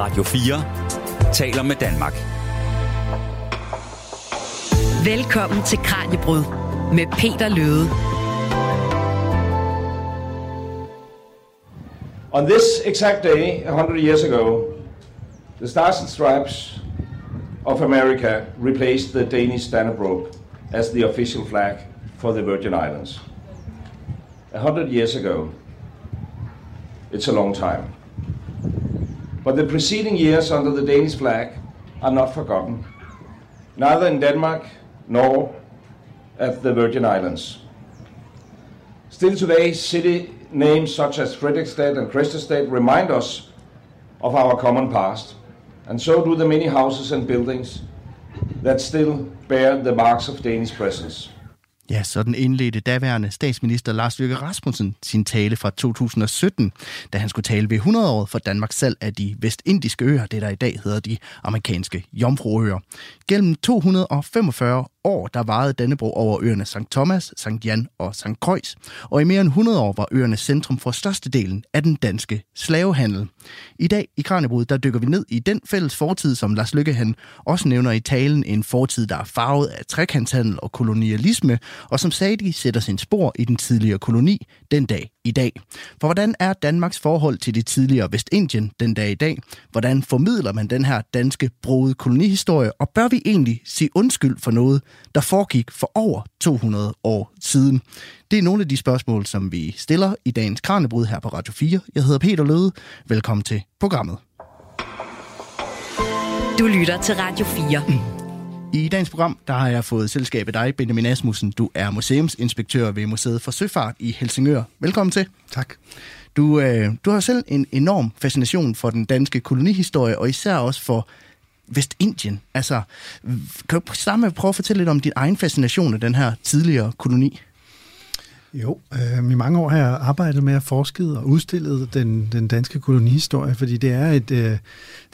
Radio 4 taler med Danmark. Velkommen til Kranjebrud med Peter Løde. On this exact day, 100 years ago, the Stars and Stripes of America replaced the Danish Dannebrog as the official flag for the Virgin Islands. A hundred years ago, it's a long time. But the preceding years under the Danish flag are not forgotten, neither in Denmark nor at the Virgin Islands. Still today, city names such as Frederiksstad and Christiansted remind us of our common past, and so do the many houses and buildings that still bear the marks of Danish presence. Ja, sådan indledte daværende statsminister Lars Løkke Rasmussen sin tale fra 2017, da han skulle tale ved 100 år for Danmarks salg af de vestindiske øer, det der i dag hedder de amerikanske Jomfruøer. Gennem 245 år, der varede Dannebro over øerne St. Thomas, St. Jan og St. Croix, og i mere end 100 år var øerne centrum for størstedelen af den danske slavehandel. I dag i Kranjebrud, der dykker vi ned i den fælles fortid, som Lars Lykke han også nævner i talen, en fortid, der er farvet af trekantshandel og kolonialisme, og som stadig sætter sin spor i den tidligere koloni den dag i dag. For hvordan er Danmarks forhold til det tidligere Vestindien den dag i dag? Hvordan formidler man den her danske brode kolonihistorie? Og bør vi egentlig sige undskyld for noget, der foregik for over 200 år siden? Det er nogle af de spørgsmål, som vi stiller i dagens Kranjebrud her på Radio 4. Jeg hedder Peter Løde. Velkommen til programmet. Du lytter til Radio 4. I dagens program der har jeg fået selskab af dig, Benjamin Asmussen. Du er museumsinspektør ved Museet for Søfart i Helsingør. Velkommen til. Tak. Du, øh, du har selv en enorm fascination for den danske kolonihistorie, og især også for Vestindien. Altså, kan du starte med at prøve at fortælle lidt om din egen fascination af den her tidligere koloni? Jo, øh, i mange år har jeg arbejdet med at forske og udstillet den, den danske kolonihistorie, fordi det er et, øh,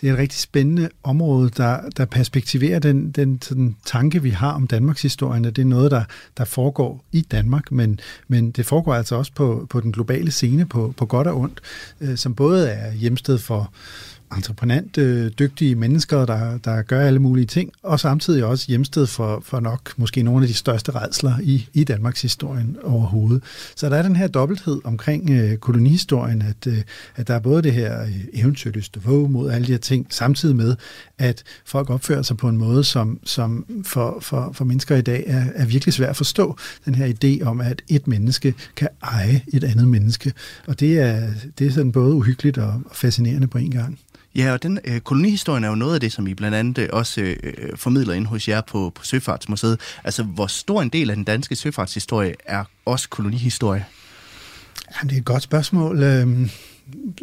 det er et rigtig spændende område, der, der perspektiverer den, den sådan, tanke, vi har om Danmarks historie. Det er noget, der, der foregår i Danmark, men, men det foregår altså også på, på den globale scene, på, på godt og ondt, øh, som både er hjemsted for entreprenant, øh, dygtige mennesker, der, der gør alle mulige ting, og samtidig også hjemsted for, for nok måske nogle af de største redsler i, i Danmarks historien overhovedet. Så der er den her dobbelthed omkring øh, kolonihistorien, at, øh, at der er både det her øh, eventyrligste våg mod alle de her ting, samtidig med, at folk opfører sig på en måde, som, som for, for, for mennesker i dag er, er virkelig svært at forstå. Den her idé om, at et menneske kan eje et andet menneske. Og det er, det er sådan både uhyggeligt og fascinerende på en gang. Ja, og den øh, kolonihistorien er jo noget af det, som I blandt andet øh, også øh, øh, formidler ind hos jer på, på Søfartsmuseet. Altså, hvor stor en del af den danske søfartshistorie er også kolonihistorie? Jamen, det er et godt spørgsmål. Øhm,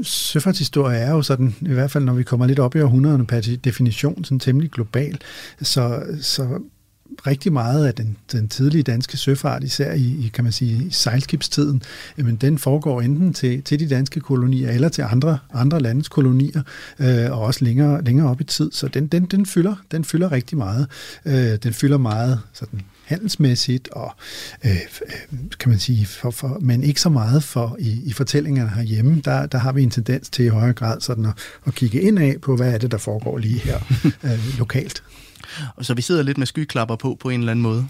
søfartshistorie er jo sådan, i hvert fald når vi kommer lidt op i århundrederne per definition, sådan temmelig global. Så, så rigtig meget af den, den tidlige danske søfart, især i, i kan man sige, i sejlskibstiden, jamen den foregår enten til, til de danske kolonier eller til andre, andre landes kolonier, øh, og også længere, længere op i tid. Så den, den, den, fylder, den fylder rigtig meget. Øh, den fylder meget sådan handelsmæssigt, og øh, kan man sige, for, for, men ikke så meget for i, i fortællingerne herhjemme. Der, der har vi en tendens til i højere grad sådan at, at kigge ind af på, hvad er det, der foregår lige her øh, lokalt. Og så vi sidder lidt med skyklapper på, på en eller anden måde.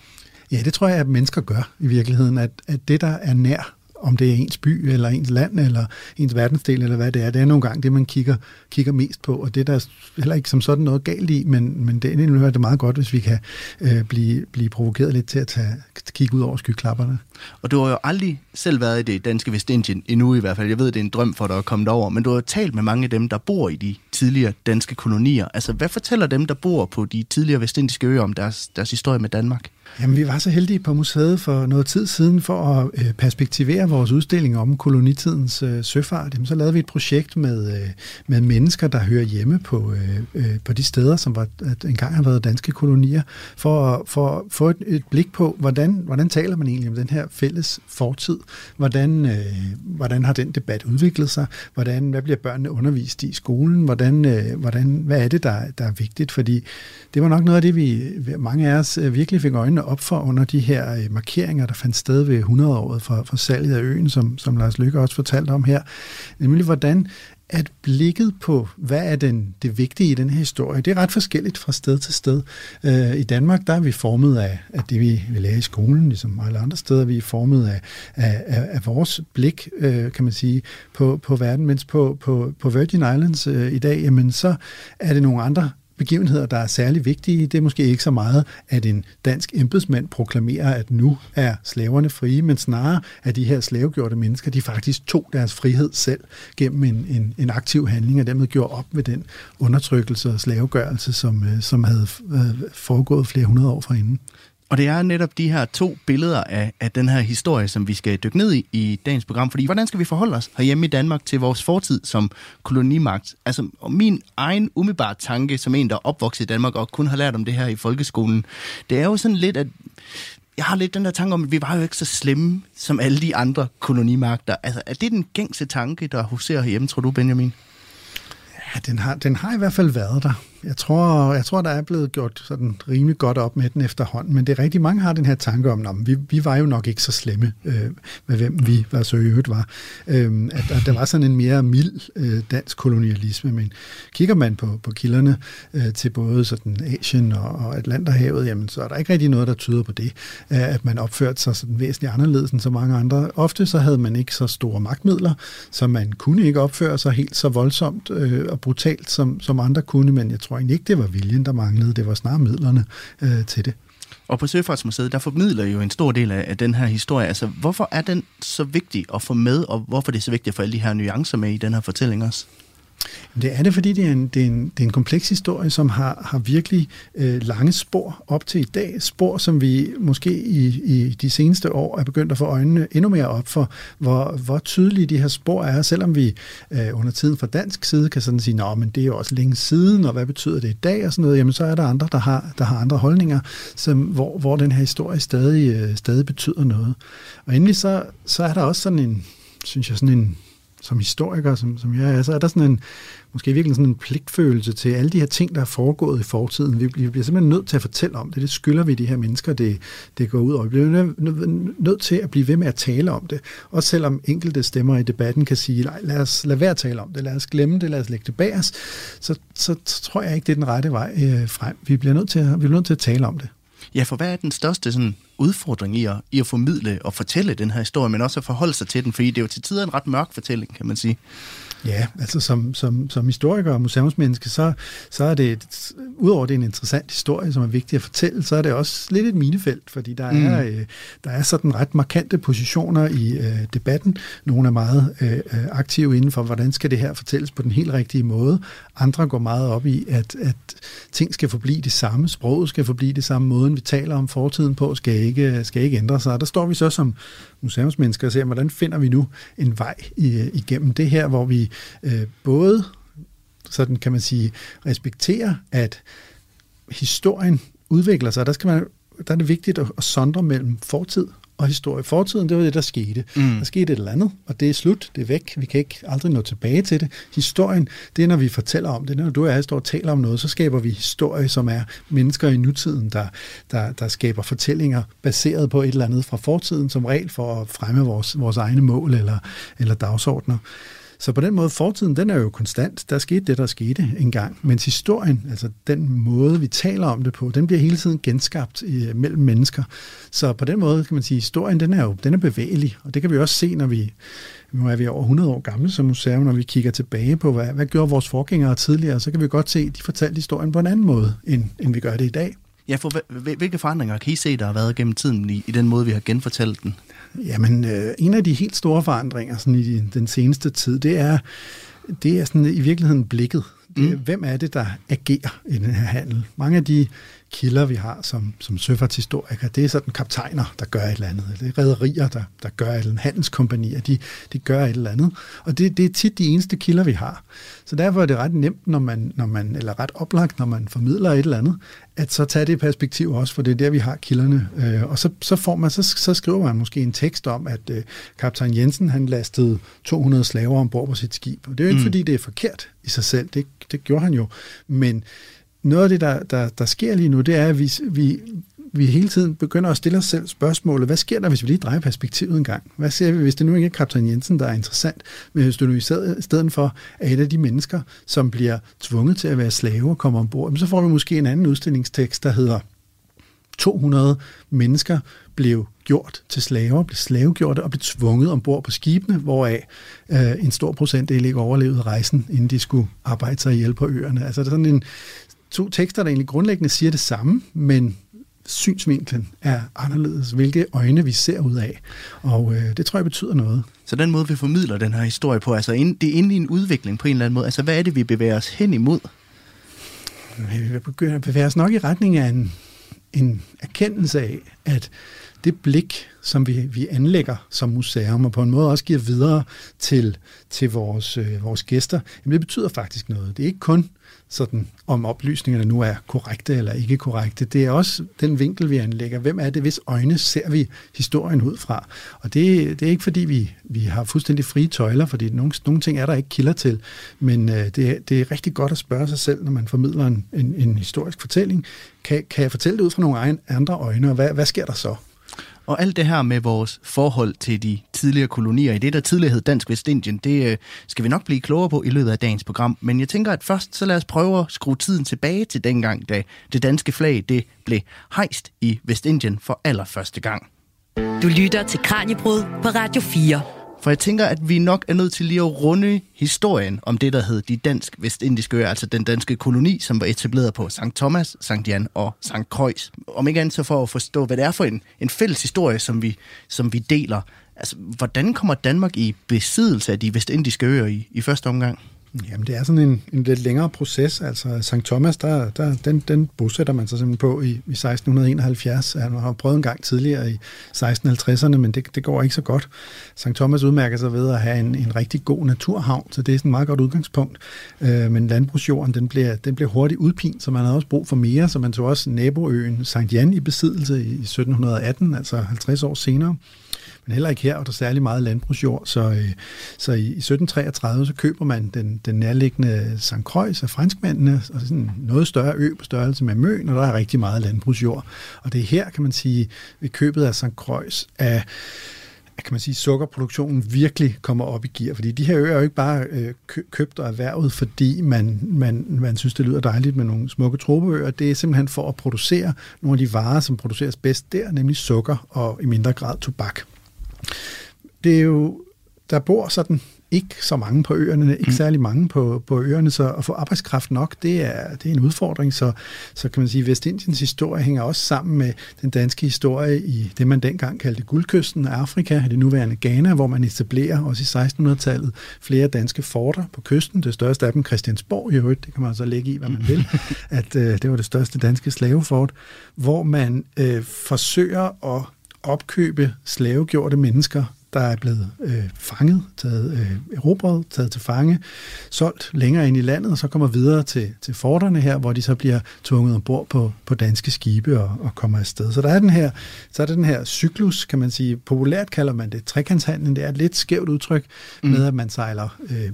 Ja, det tror jeg, at mennesker gør i virkeligheden, at, at det, der er nær, om det er ens by, eller ens land, eller ens verdensdel, eller hvad det er, det er nogle gange det, man kigger, kigger mest på, og det der er heller ikke som sådan noget galt i, men, men det er det meget godt, hvis vi kan øh, blive, blive provokeret lidt til at tage, kigge ud over skyklapperne. Og du har jo aldrig selv været i det danske Vestindien, endnu i hvert fald. Jeg ved, det er en drøm for dig at komme derover, men du har talt med mange af dem, der bor i de tidligere danske kolonier. Altså, hvad fortæller dem, der bor på de tidligere vestindiske øer om deres, deres historie med Danmark? Jamen, vi var så heldige på museet for noget tid siden for at øh, perspektivere vores udstilling om kolonitidens øh, søfart. Jamen, så lavede vi et projekt med, øh, med mennesker, der hører hjemme på, øh, øh, på de steder, som var, at engang har været danske kolonier, for, for at få et, et blik på, hvordan, hvordan taler man egentlig om den her fælles fortid? Hvordan, øh, hvordan har den debat udviklet sig? Hvordan, hvad bliver børnene undervist i i skolen? Hvordan, øh, hvordan, hvad er det, der, der er vigtigt? Fordi det var nok noget af det, vi mange af os øh, virkelig fik øjnene øjnene op for under de her øh, markeringer, der fandt sted ved 100-året for, for salget af øen, som, som Lars Lykke også fortalte om her. Nemlig hvordan at blikket på, hvad er den, det vigtige i den her historie, det er ret forskelligt fra sted til sted. Øh, I Danmark, der er vi formet af, af det, vi, vi lærer i skolen, ligesom alle andre steder. Vi er formet af, af, af, af vores blik, øh, kan man sige, på, på verden, mens på, på, på Virgin Islands øh, i dag, jamen så er det nogle andre begivenheder, der er særlig vigtige. Det er måske ikke så meget, at en dansk embedsmand proklamerer, at nu er slaverne frie, men snarere, at de her slavegjorte mennesker, de faktisk tog deres frihed selv gennem en, en, en aktiv handling, og dermed gjorde op med den undertrykkelse og slavegørelse, som, øh, som havde øh, foregået flere hundrede år forinden. Og det er netop de her to billeder af, af den her historie, som vi skal dykke ned i i dagens program. Fordi hvordan skal vi forholde os herhjemme i Danmark til vores fortid som kolonimagt? Altså min egen umiddelbare tanke som en, der er opvokset i Danmark og kun har lært om det her i folkeskolen, det er jo sådan lidt, at jeg har lidt den der tanke om, at vi var jo ikke så slemme som alle de andre kolonimagter. Altså, er det den gængse tanke, der huserer herhjemme, tror du, Benjamin? Ja, den har, den har i hvert fald været der. Jeg tror, jeg tror, der er blevet gjort sådan rimelig godt op med den efterhånden, men det er rigtig mange har den her tanke om, at vi, vi var jo nok ikke så slemme, øh, med hvem vi var så øvrigt var. Øh, at, at der var sådan en mere mild øh, dansk kolonialisme, men kigger man på, på kilderne øh, til både sådan Asien og, og Atlanterhavet, jamen så er der ikke rigtig noget, der tyder på det, øh, at man opførte sig sådan væsentligt anderledes end så mange andre. Ofte så havde man ikke så store magtmidler, så man kunne ikke opføre sig helt så voldsomt øh, og brutalt, som, som andre kunne, men jeg tror egentlig ikke, det var viljen, der manglede. Det var snarere midlerne øh, til det. Og på Søfartsmuseet, der formidler jo en stor del af, af den her historie. Altså, hvorfor er den så vigtig at få med, og hvorfor er det så vigtigt at få alle de her nuancer med i den her fortælling også? Det er det, fordi det er en, det er en, det er en kompleks historie, som har, har virkelig øh, lange spor op til i dag. Spor, som vi måske i, i de seneste år er begyndt at få øjnene endnu mere op for, hvor, hvor tydelige de her spor er, selvom vi øh, under tiden fra dansk side kan sådan sige, men det er jo også længe siden, og hvad betyder det i dag og sådan noget, jamen så er der andre, der har, der har andre holdninger, som, hvor, hvor den her historie stadig, øh, stadig betyder noget. Og endelig så, så er der også sådan en, synes jeg, sådan en som historiker, som, som jeg er, så er der sådan en, måske virkelig sådan en pligtfølelse til alle de her ting, der er foregået i fortiden. Vi, vi bliver simpelthen nødt til at fortælle om det. Det skylder vi de her mennesker, det, det går ud over. Vi bliver nødt til at blive ved med at tale om det. Også selvom enkelte stemmer i debatten kan sige, nej, lad os lade være at tale om det, lad os glemme det, lad os lægge det bag os, så, så, så tror jeg ikke, det er den rette vej øh, frem. Vi bliver, nødt til at, vi bliver nødt til at tale om det. Ja, for hvad er den største sådan, udfordring i at, i at formidle og fortælle den her historie, men også at forholde sig til den, fordi det er jo til tider en ret mørk fortælling, kan man sige. Ja, altså som, som, som historiker og museumsmenneske, så, så er det, et, udover det er en interessant historie, som er vigtig at fortælle, så er det også lidt et minefelt, fordi der, mm. er, øh, der er sådan ret markante positioner i øh, debatten. Nogle er meget øh, øh, aktive inden for, hvordan skal det her fortælles på den helt rigtige måde. Andre går meget op i, at, at ting skal forblive det samme, sproget skal forblive det samme, måden vi taler om fortiden på skal ikke, skal ikke ændre sig. Der står vi så som museumsmennesker og ser, hvordan finder vi nu en vej igennem det her, hvor vi øh, både sådan kan man sige, respekterer, at historien udvikler sig. Der, skal man, der er det vigtigt at, at sondre mellem fortid og historie. Fortiden, det var det, der skete. Mm. Der skete et eller andet, og det er slut, det er væk. Vi kan ikke aldrig nå tilbage til det. Historien, det er, når vi fortæller om det. Når du og jeg står og taler om noget, så skaber vi historie, som er mennesker i nutiden, der, der, der skaber fortællinger baseret på et eller andet fra fortiden, som regel for at fremme vores, vores egne mål eller, eller dagsordner. Så på den måde, fortiden, den er jo konstant. Der skete det, der skete engang. Mens historien, altså den måde, vi taler om det på, den bliver hele tiden genskabt i, mellem mennesker. Så på den måde kan man sige, at historien, den er jo den er bevægelig. Og det kan vi også se, når vi, nu er vi over 100 år gamle som museum, når vi kigger tilbage på, hvad, hvad gjorde vores forgængere tidligere, så kan vi godt se, at de fortalte historien på en anden måde, end, end vi gør det i dag. Ja, for hvilke forandringer kan I se, der har været gennem tiden i, i den måde, vi har genfortalt den? Jamen, øh, en af de helt store forandringer sådan i den seneste tid, det er, det er sådan i virkeligheden blikket. Det, mm. Hvem er det, der agerer i den her handel? Mange af de kilder, vi har som, som søfartshistorikere, det er sådan kaptajner, der gør et eller andet. Det er rædderier, der, der gør et eller andet. Handelskompanier, de, de gør et eller andet. Og det, det er tit de eneste kilder, vi har. Så derfor er det ret nemt, når man, når man, eller ret oplagt, når man formidler et eller andet, at så tage det perspektiv også, for det er der, vi har kilderne. Øh, og så, så, får man, så, så skriver man måske en tekst om, at øh, kaptajn Jensen, han lastede 200 slaver ombord på sit skib. Og det er jo ikke, mm. fordi det er forkert i sig selv. Det, det gjorde han jo. Men noget af det, der, der, der sker lige nu, det er, at vi, vi, vi hele tiden begynder at stille os selv spørgsmålet, hvad sker der, hvis vi lige drejer perspektivet en gang? Hvad ser vi, hvis det nu ikke er kaptajn Jensen, der er interessant, men hvis du nu i stedet for er et af de mennesker, som bliver tvunget til at være slave og komme ombord, så får vi måske en anden udstillingstekst, der hedder 200 mennesker blev gjort til slaver, blev slavegjorte og blev tvunget ombord på skibene, hvoraf øh, en stor procentdel ikke overlevede rejsen, inden de skulle arbejde sig ihjel på øerne. Altså der er sådan en, to tekster, der egentlig grundlæggende siger det samme, men synsvinklen er anderledes, hvilke øjne vi ser ud af. Og øh, det tror jeg betyder noget. Så den måde, vi formidler den her historie på, altså det er inde i en udvikling på en eller anden måde. Altså hvad er det, vi bevæger os hen imod? Vi begynder at bevæge os nok i retning af en, en erkendelse af, at det blik, som vi, vi anlægger som museum, og på en måde også giver videre til, til vores, øh, vores gæster, jamen det betyder faktisk noget. Det er ikke kun sådan, om oplysningerne nu er korrekte eller ikke korrekte. Det er også den vinkel, vi anlægger. Hvem er det, hvis øjne ser vi historien ud fra? Og det, det er ikke, fordi vi, vi har fuldstændig frie tøjler, fordi nogle, nogle ting er der ikke kilder til, men øh, det, det er rigtig godt at spørge sig selv, når man formidler en, en, en historisk fortælling. Kan, kan jeg fortælle det ud fra nogle andre øjne, og hvad, hvad sker der så? Og alt det her med vores forhold til de tidligere kolonier i det, der tidligere hed Dansk Vestindien, det øh, skal vi nok blive klogere på i løbet af dagens program. Men jeg tænker, at først så lad os prøve at skrue tiden tilbage til dengang, da det danske flag det blev hejst i Vestindien for allerførste gang. Du lytter til Kranjebrud på Radio 4. For jeg tænker, at vi nok er nødt til lige at runde historien om det, der hed de dansk-vestindiske øer, altså den danske koloni, som var etableret på St. Thomas, St. Jan og St. Croix. Om ikke andet så for at forstå, hvad det er for en, en fælles historie, som vi, som vi deler. Altså, hvordan kommer Danmark i besiddelse af de vestindiske øer i, i første omgang? Jamen, det er sådan en, en lidt længere proces. Altså, St. Thomas, der, der, den, den bosætter man sig simpelthen på i, i 1671. Han har prøvet en gang tidligere i 1650'erne, men det, det går ikke så godt. St. Thomas udmærker sig ved at have en, en rigtig god naturhavn, så det er sådan et meget godt udgangspunkt. Øh, men landbrugsjorden, den bliver, den bliver hurtigt udpint, så man havde også brug for mere, så man tog også naboøen St. Jan i besiddelse i 1718, altså 50 år senere. Men heller ikke her er der særlig meget landbrugsjord, så, øh, så i, 1733 så køber man den, den nærliggende St. Croix af franskmændene, og sådan en noget større ø på størrelse med Møn, og der er rigtig meget landbrugsjord. Og det er her, kan man sige, ved købet af St. Croix af kan man sige, sukkerproduktionen virkelig kommer op i gear. Fordi de her øer er jo ikke bare øh, købt og erhvervet, fordi man, man, man synes, det lyder dejligt med nogle smukke tropeøer. Det er simpelthen for at producere nogle af de varer, som produceres bedst der, nemlig sukker og i mindre grad tobak. Det er jo, der bor sådan ikke så mange på øerne, ikke mm. særlig mange på, på øerne, så at få arbejdskraft nok, det er, det er en udfordring. Så, så kan man sige, at Vestindiens historie hænger også sammen med den danske historie i det, man dengang kaldte guldkysten af Afrika, det nuværende Ghana, hvor man etablerer også i 1600-tallet flere danske forter på kysten. Det største af dem Christiansborg i øvrigt, det kan man så lægge i, hvad man vil, at øh, det var det største danske slavefort, hvor man øh, forsøger at opkøbe slavegjorte mennesker, der er blevet øh, fanget, taget øh, erobret, taget til fange, solgt længere ind i landet, og så kommer videre til, til forterne her, hvor de så bliver tvunget ombord på, på danske skibe og, og kommer afsted. Så der er den her, så er der den her cyklus, kan man sige. Populært kalder man det trekantshandlen. Det er et lidt skævt udtryk mm. med, at man sejler øh, Øh,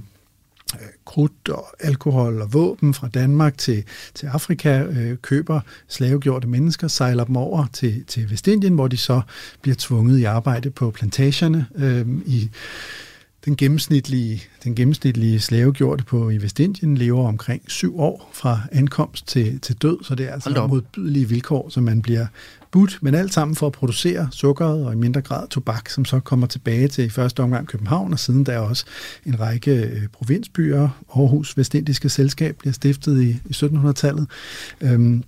krudt og alkohol og våben fra Danmark til, til Afrika, øh, køber slavegjorte mennesker, sejler dem over til, til Vestindien, hvor de så bliver tvunget i arbejde på plantagerne øh, i den gennemsnitlige, den gennemsnitlige slavegjorte på i Vestindien lever omkring syv år fra ankomst til, til død, så det er altså modbydelige vilkår, som man bliver forbudt, men alt sammen for at producere sukkeret og i mindre grad tobak, som så kommer tilbage til i første omgang København, og siden der også en række øh, provinsbyer. Aarhus Vestindiske Selskab bliver stiftet i, i 1700-tallet. Øhm,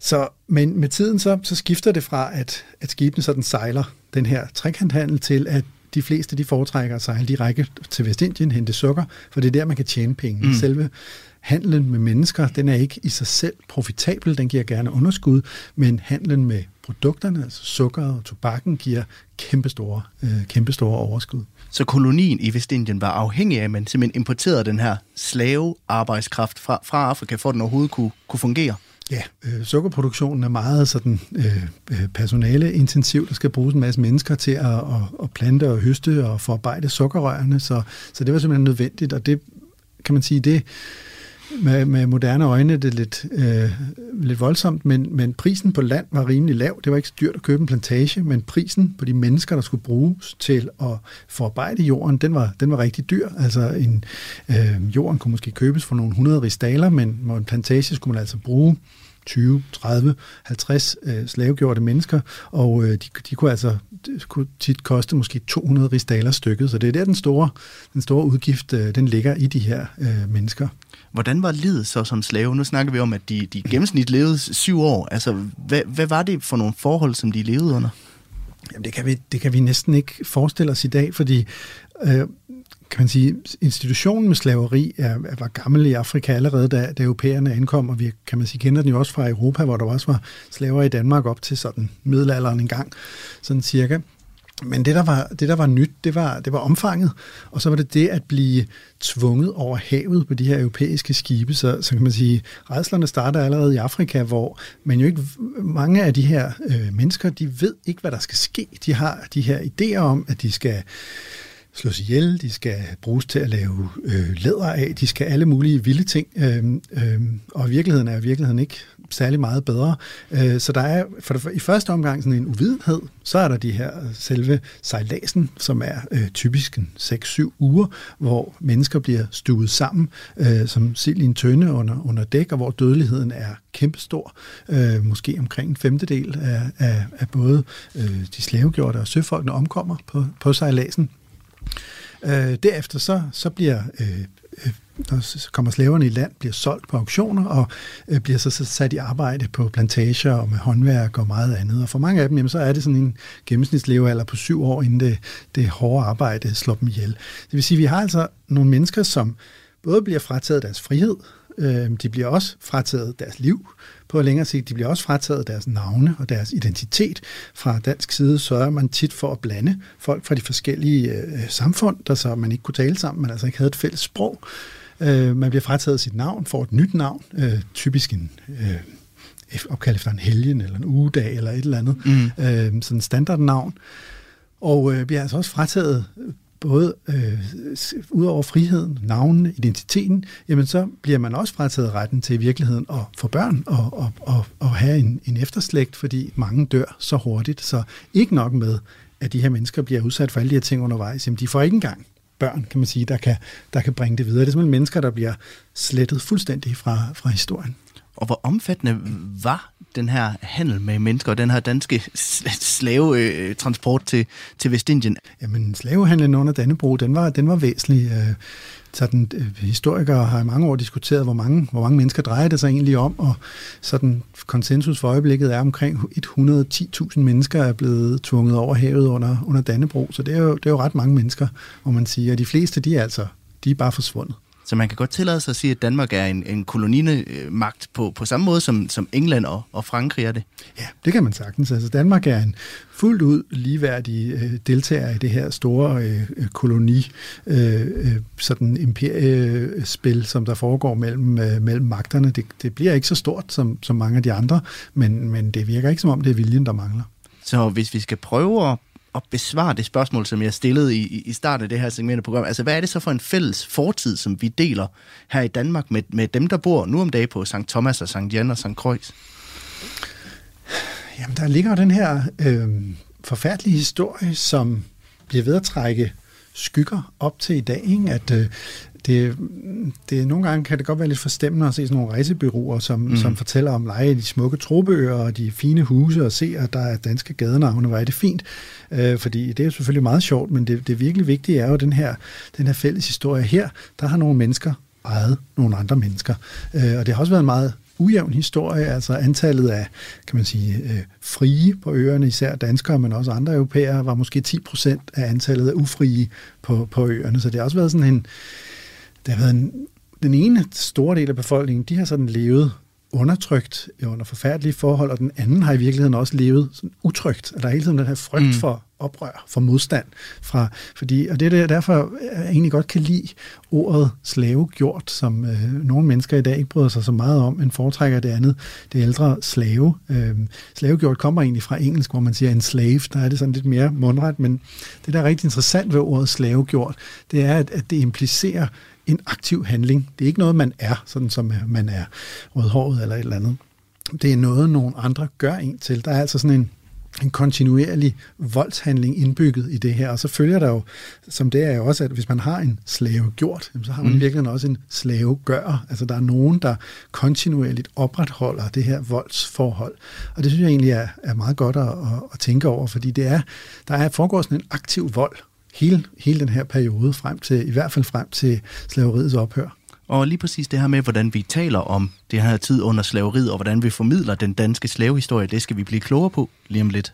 så, men med tiden så, så skifter det fra, at, at skibene sådan sejler den her trekanthandel til, at de fleste de foretrækker at sejle direkte til Vestindien, hente sukker, for det er der, man kan tjene penge. Mm. Selve handlen med mennesker, den er ikke i sig selv profitabel, den giver gerne underskud, men handlen med produkterne, altså sukker og tobakken, giver kæmpestore, øh, kæmpestore overskud. Så kolonien i Vestindien var afhængig af, at man simpelthen importerede den her slavearbejdskraft fra, fra Afrika, for at den overhovedet kunne, kunne fungere? Ja, øh, sukkerproduktionen er meget sådan øh, øh, personaleintensiv. Der skal bruges en masse mennesker til at, at, at plante og høste og forarbejde sukkerrørene, så, så det var simpelthen nødvendigt, og det kan man sige, det med, med moderne øjne det er lidt, øh, lidt voldsomt, men, men prisen på land var rimelig lav. Det var ikke så dyrt at købe en plantage, men prisen på de mennesker, der skulle bruges til at forarbejde jorden, den var, den var rigtig dyr. Altså en, øh, jorden kunne måske købes for nogle hundrede ristaler, men en plantage skulle man altså bruge 20, 30, 50 øh, slavegjorte mennesker, og øh, de, de kunne altså de kunne tit koste måske 200 rigsdaler stykket, så det er der den store, den store udgift, øh, den ligger i de her øh, mennesker. Hvordan var livet så som slave? Nu snakker vi om, at de, de gennemsnit levede syv år. Altså, hvad, hvad var det for nogle forhold, som de levede under? Jamen, det kan vi, det kan vi næsten ikke forestille os i dag, fordi øh, kan man sige, institutionen med slaveri er, var gammel i Afrika allerede, da, da europæerne ankom, og vi kan man sige, kender den jo også fra Europa, hvor der også var slaver i Danmark op til sådan middelalderen engang, sådan cirka. Men det der, var, det, der var nyt, det var, det var omfanget, og så var det det at blive tvunget over havet på de her europæiske skibe. Så, så kan man sige, redslerne starter allerede i Afrika, hvor man jo ikke, mange af de her øh, mennesker, de ved ikke, hvad der skal ske. De har de her idéer om, at de skal slås ihjel, de skal bruges til at lave øh, læder af, de skal alle mulige vilde ting, øh, øh, og virkeligheden er i virkeligheden ikke særlig meget bedre. Øh, så der er for det, i første omgang sådan en uvidenhed, så er der de her øh, selve sejladsen, som er øh, typisk 6-7 uger, hvor mennesker bliver stuet sammen øh, som sild i en tønde under, under dæk, og hvor dødeligheden er kæmpestor. Øh, måske omkring en femtedel af, af, af både øh, de slavegjorte og søfolkene omkommer på, på sejladsen. Øh, derefter så, så bliver øh, øh når så kommer slaverne i land, bliver solgt på auktioner og øh, bliver så, så sat i arbejde på plantager og med håndværk og meget andet. Og for mange af dem, jamen, så er det sådan en gennemsnitslevealder på syv år, inden det, det hårde arbejde slår dem ihjel. Det vil sige, at vi har altså nogle mennesker, som både bliver frataget deres frihed, øh, de bliver også frataget deres liv, på længere sigt. De bliver også frataget deres navne og deres identitet. Fra dansk side sørger man tit for at blande folk fra de forskellige øh, samfund, der så man ikke kunne tale sammen, men altså ikke havde et fælles sprog. Øh, man bliver frataget sit navn, får et nyt navn, øh, typisk en... Øh, opkaldt efter en helgen eller en ugedag eller et eller andet. Mm. Øh, sådan standardnavn. Og øh, bliver altså også frataget både øh, ud over friheden, navnen, identiteten, jamen så bliver man også frataget retten til i virkeligheden at få børn og, og, og, og have en, en efterslægt, fordi mange dør så hurtigt. Så ikke nok med, at de her mennesker bliver udsat for alle de her ting undervejs, jamen de får ikke engang børn, kan man sige, der kan, der kan bringe det videre. Det er simpelthen mennesker, der bliver slettet fuldstændig fra, fra historien. Og hvor omfattende var den her handel med mennesker og den her danske slavetransport til, til Vestindien? Jamen, slavehandlen under Dannebro, den var, den var væsentlig. Så sådan, øh, historikere har i mange år diskuteret, hvor mange, hvor mange mennesker drejer det sig egentlig om, og sådan konsensus for øjeblikket er omkring 110.000 mennesker er blevet tvunget over havet under, under Dannebro, så det er, jo, det er jo ret mange mennesker, hvor man siger, og de fleste, de er altså, de er bare forsvundet. Så man kan godt tillade sig at sige, at Danmark er en, en koloninemagt på, på samme måde, som, som England og, og Frankrig er det. Ja, det kan man sagtens. Altså Danmark er en fuldt ud ligeværdig øh, deltager i det her store øh, koloni, øh, øh, sådan imperiespil, som der foregår mellem, øh, mellem magterne. Det, det bliver ikke så stort som, som mange af de andre, men, men det virker ikke som om, det er viljen, der mangler. Så hvis vi skal prøve at at besvare det spørgsmål, som jeg stillede i, i starten af det her segment af programmet. Altså, hvad er det så for en fælles fortid, som vi deler her i Danmark med, med dem, der bor nu om dagen på St. Thomas og St. Jan og St. Croix? Jamen, der ligger den her øh, forfærdelige historie, som bliver ved at trække skygger op til i dag, ikke? at øh, det, det, nogle gange kan det godt være lidt forstemmende at se sådan nogle rejsebyråer, som, mm. som fortæller om leje de smukke trobøger og de fine huse, og se, at der er danske gadenavne, hvor er det fint. Øh, fordi det er jo selvfølgelig meget sjovt, men det, det virkelig vigtige er jo den her, den her fælles historie her. Der har nogle mennesker ejet nogle andre mennesker. Øh, og det har også været en meget ujævn historie, altså antallet af, kan man sige, øh, frie på øerne, især danskere, men også andre europæere, var måske 10 procent af antallet af ufrie på, på øerne. Så det har også været sådan en, det har været en, den ene store del af befolkningen, de har sådan levet undertrykt under forfærdelige forhold, og den anden har i virkeligheden også levet sådan utrygt. At der er hele tiden den her frygt mm. for oprør, for modstand. Fra, fordi, og det er derfor, jeg egentlig godt kan lide ordet slavegjort, som øh, nogle mennesker i dag ikke bryder sig så meget om, men foretrækker det andet, det ældre slave. Øh, slavegjort kommer egentlig fra engelsk, hvor man siger en slave, der er det sådan lidt mere mundret, men det, der er rigtig interessant ved ordet slavegjort, det er, at, at det implicerer en aktiv handling. Det er ikke noget, man er, sådan som man er rødhåret eller et eller andet. Det er noget, nogle andre gør en til. Der er altså sådan en en kontinuerlig voldshandling indbygget i det her. Og så følger der jo, som det er jo også, at hvis man har en slave gjort, så har man mm. virkelig også en slave gør. Altså der er nogen, der kontinuerligt opretholder det her voldsforhold. Og det synes jeg egentlig er, er meget godt at, at, at tænke over, fordi det er, der er foregår sådan en aktiv vold hele, hele den her periode, frem til, i hvert fald frem til slaveriets ophør. Og lige præcis det her med, hvordan vi taler om det her tid under slaveriet, og hvordan vi formidler den danske slavehistorie, det skal vi blive klogere på lige om lidt.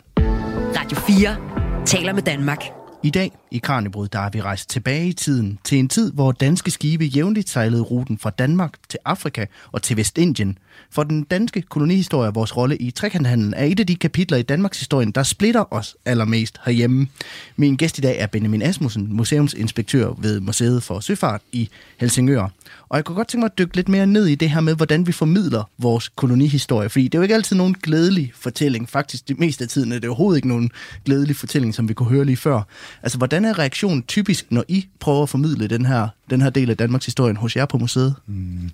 Radio 4 taler med Danmark. I dag i Kranjebrud, der er vi rejst tilbage i tiden til en tid, hvor danske skibe jævnligt sejlede ruten fra Danmark til Afrika og til Vestindien. For den danske kolonihistorie og vores rolle i trekanthandlen er et af de kapitler i Danmarks historie, der splitter os allermest herhjemme. Min gæst i dag er Benjamin Asmussen, museumsinspektør ved Museet for Søfart i Helsingør. Og jeg kunne godt tænke mig at dykke lidt mere ned i det her med, hvordan vi formidler vores kolonihistorie. Fordi det er jo ikke altid nogen glædelig fortælling. Faktisk det meste af tiden er det overhovedet ikke nogen glædelig fortælling, som vi kunne høre lige før. Altså, hvordan er reaktionen typisk, når I prøver at formidle den her, den her del af Danmarks historien hos jer på museet? Mm.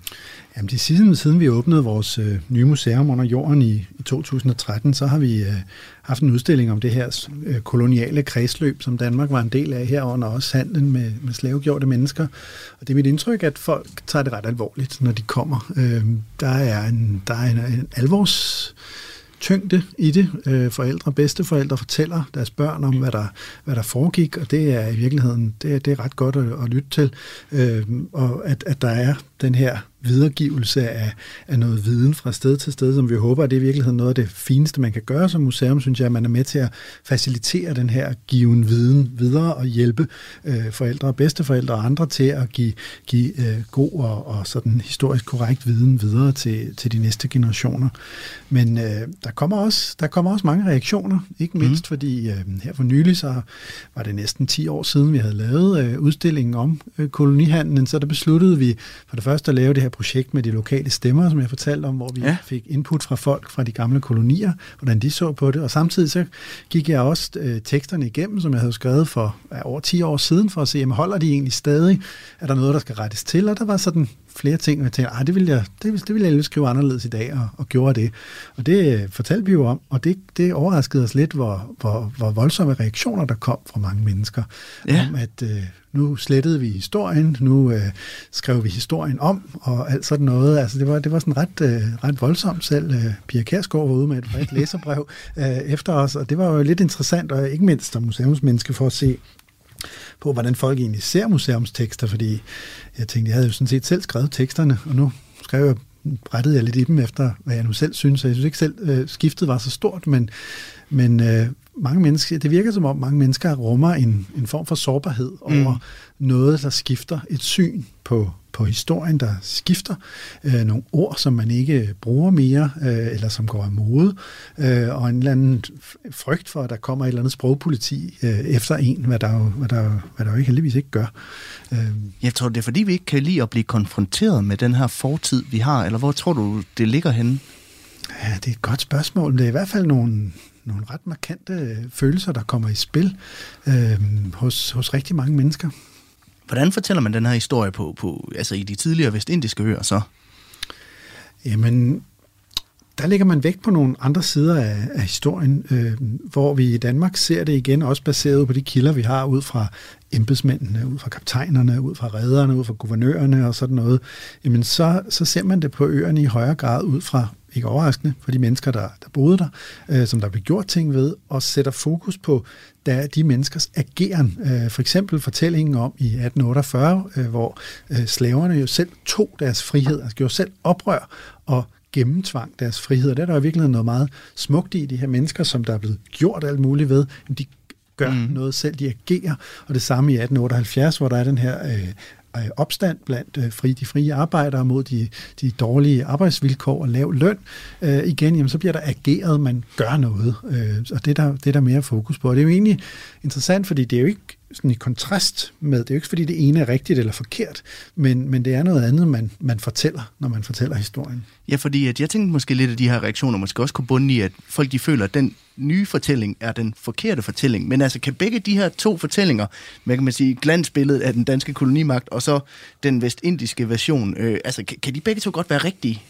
Jamen, det siden, siden vi åbnede vores øh, nye museum under jorden i, i 2013, så har vi øh, haft en udstilling om det her øh, koloniale kredsløb, som Danmark var en del af herunder også handlen med, med slavegjorte mennesker. Og det er mit indtryk, at folk tager det ret alvorligt, når de kommer. Øh, der er en, der er en, en alvors tyngde i det. Øh, forældre og bedsteforældre fortæller deres børn om, hvad der, hvad der foregik, og det er i virkeligheden det er, det er ret godt at, at lytte til. Øh, og at, at der er den her videregivelse af, af noget viden fra sted til sted, som vi håber, at det er i virkeligheden noget af det fineste, man kan gøre som museum, synes jeg, at man er med til at facilitere den her given viden videre og hjælpe øh, forældre og bedsteforældre og andre til at give, give øh, god og, og sådan historisk korrekt viden videre til, til de næste generationer. Men øh, der, kommer også, der kommer også mange reaktioner, ikke mindst mm. fordi øh, her for nylig, så var det næsten 10 år siden, vi havde lavet øh, udstillingen om øh, kolonihandlen, så der besluttede vi for det første at lave det her projekt med de lokale stemmer, som jeg fortalte om, hvor vi ja. fik input fra folk fra de gamle kolonier, hvordan de så på det. Og samtidig så gik jeg også øh, teksterne igennem, som jeg havde skrevet for ja, over 10 år siden, for at se, jamen, holder de egentlig stadig? Er der noget, der skal rettes til? Og der var sådan flere ting, og jeg tænkte, det vil jeg, det, det vil jeg skrive anderledes i dag, og, og gjorde det. Og det øh, fortalte vi jo om, og det, det overraskede os lidt, hvor, hvor, hvor voldsomme reaktioner der kom fra mange mennesker. Ja. Om at øh, nu slettede vi historien, nu øh, skrev vi historien om, og alt sådan noget. Altså det var, det var sådan ret, øh, ret voldsomt selv. Øh, Pia Kærsgaard var ude med et bredt læserbrev øh, efter os, og det var jo lidt interessant, og ikke mindst som museumsmenneske for at se, på, hvordan folk egentlig ser museumstekster, fordi jeg tænkte, jeg havde jo sådan set selv skrevet teksterne, og nu skrev jeg, rettede jeg lidt i dem efter, hvad jeg nu selv synes, jeg synes ikke selv, øh, skiftet var så stort, men, men øh, mange mennesker, det virker som om mange mennesker rummer en, en form for sårbarhed over mm. noget, der skifter et syn på, på historien, der skifter øh, nogle ord, som man ikke bruger mere, øh, eller som går af mode, øh, og en eller anden frygt for, at der kommer et eller andet sprogpoliti øh, efter en, hvad der, jo, hvad, der, hvad der jo ikke heldigvis ikke gør. Øh. Jeg tror, det er fordi, vi ikke kan lide at blive konfronteret med den her fortid, vi har, eller hvor tror du, det ligger henne? Ja, det er et godt spørgsmål. Det er i hvert fald nogle, nogle ret markante følelser, der kommer i spil øh, hos, hos rigtig mange mennesker. Hvordan fortæller man den her historie på, på altså i de tidligere vestindiske øer så? Jamen, der lægger man vægt på nogle andre sider af, af historien, øh, hvor vi i Danmark ser det igen, også baseret på de kilder, vi har ud fra embedsmændene, ud fra kaptajnerne, ud fra rederne, ud fra guvernørerne og sådan noget. Jamen, så, så ser man det på øerne i højere grad ud fra ikke overraskende, for de mennesker, der, der boede der, øh, som der blev gjort ting ved, og sætter fokus på der de menneskers ageren. Øh, for eksempel fortællingen om i 1848, øh, hvor øh, slaverne jo selv tog deres frihed, altså gjorde selv oprør og gennemtvang deres frihed. Og det er der i virkeligheden noget meget smukt i, de her mennesker, som der er blevet gjort alt muligt ved. De gør mm. noget selv, de agerer. Og det samme i 1878, hvor der er den her øh, Øh, opstand blandt øh, fri, de frie arbejdere mod de, de dårlige arbejdsvilkår og lav løn, øh, igen, jamen, så bliver der ageret, man gør noget. Øh, og det er, der, det er der mere fokus på. Og det er jo egentlig interessant, fordi det er jo ikke sådan i kontrast med, det er jo ikke fordi det ene er rigtigt eller forkert, men, men det er noget andet, man, man fortæller, når man fortæller historien. Ja, fordi at jeg tænkte måske lidt, at de her reaktioner måske også kunne bunde i, at folk de føler, at den nye fortælling er den forkerte fortælling. Men altså, kan begge de her to fortællinger, man kan man sige, glansbilledet af den danske kolonimagt, og så den vestindiske version, øh, altså, kan, kan de begge to godt være rigtige?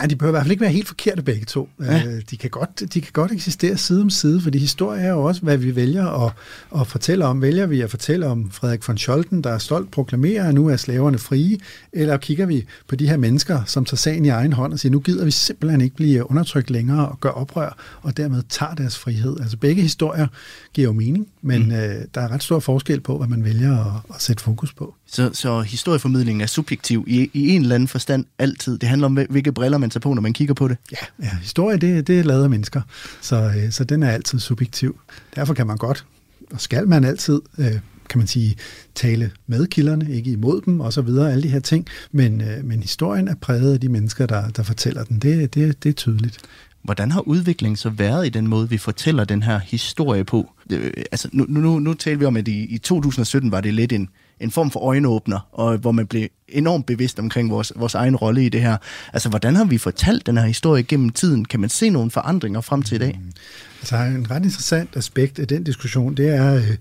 Ja, de behøver i hvert fald ikke være helt forkerte begge to. Ja. Øh, de, kan godt, de kan godt eksistere side om side, fordi historie er jo også, hvad vi vælger at, at fortælle om. Vælger vi at fortælle om Frederik von Scholten, der er stolt proklamerer, at nu er slaverne frie, eller kigger vi på de her mennesker, som tager sagen i egen hånd og siger, nu gider vi simpelthen ikke blive undertrykt længere og gøre oprør, og dermed tager deres frihed. Altså begge historier giver jo mening, men mm. øh, der er ret stor forskel på, hvad man vælger at, at sætte fokus på. Så, så historieformidlingen er subjektiv i, i en eller anden forstand altid. Det handler om, hvilke briller man tager på, når man kigger på det. Ja, ja historie det, det er lavet af mennesker, så, øh, så den er altid subjektiv. Derfor kan man godt, og skal man altid, øh, kan man sige, tale med kilderne, ikke imod dem og så videre, alle de her ting. Men, øh, men historien er præget af de mennesker, der, der fortæller den. Det, det, det er tydeligt. Hvordan har udviklingen så været i den måde, vi fortæller den her historie på? Øh, altså, nu, nu, nu taler vi om, at i, i 2017 var det lidt en, en form for øjenåbner, og hvor man blev enormt bevidst omkring vores, vores egen rolle i det her. Altså, hvordan har vi fortalt den her historie gennem tiden? Kan man se nogle forandringer frem til i dag? Mm. Altså, en ret interessant aspekt af den diskussion, det er, øh,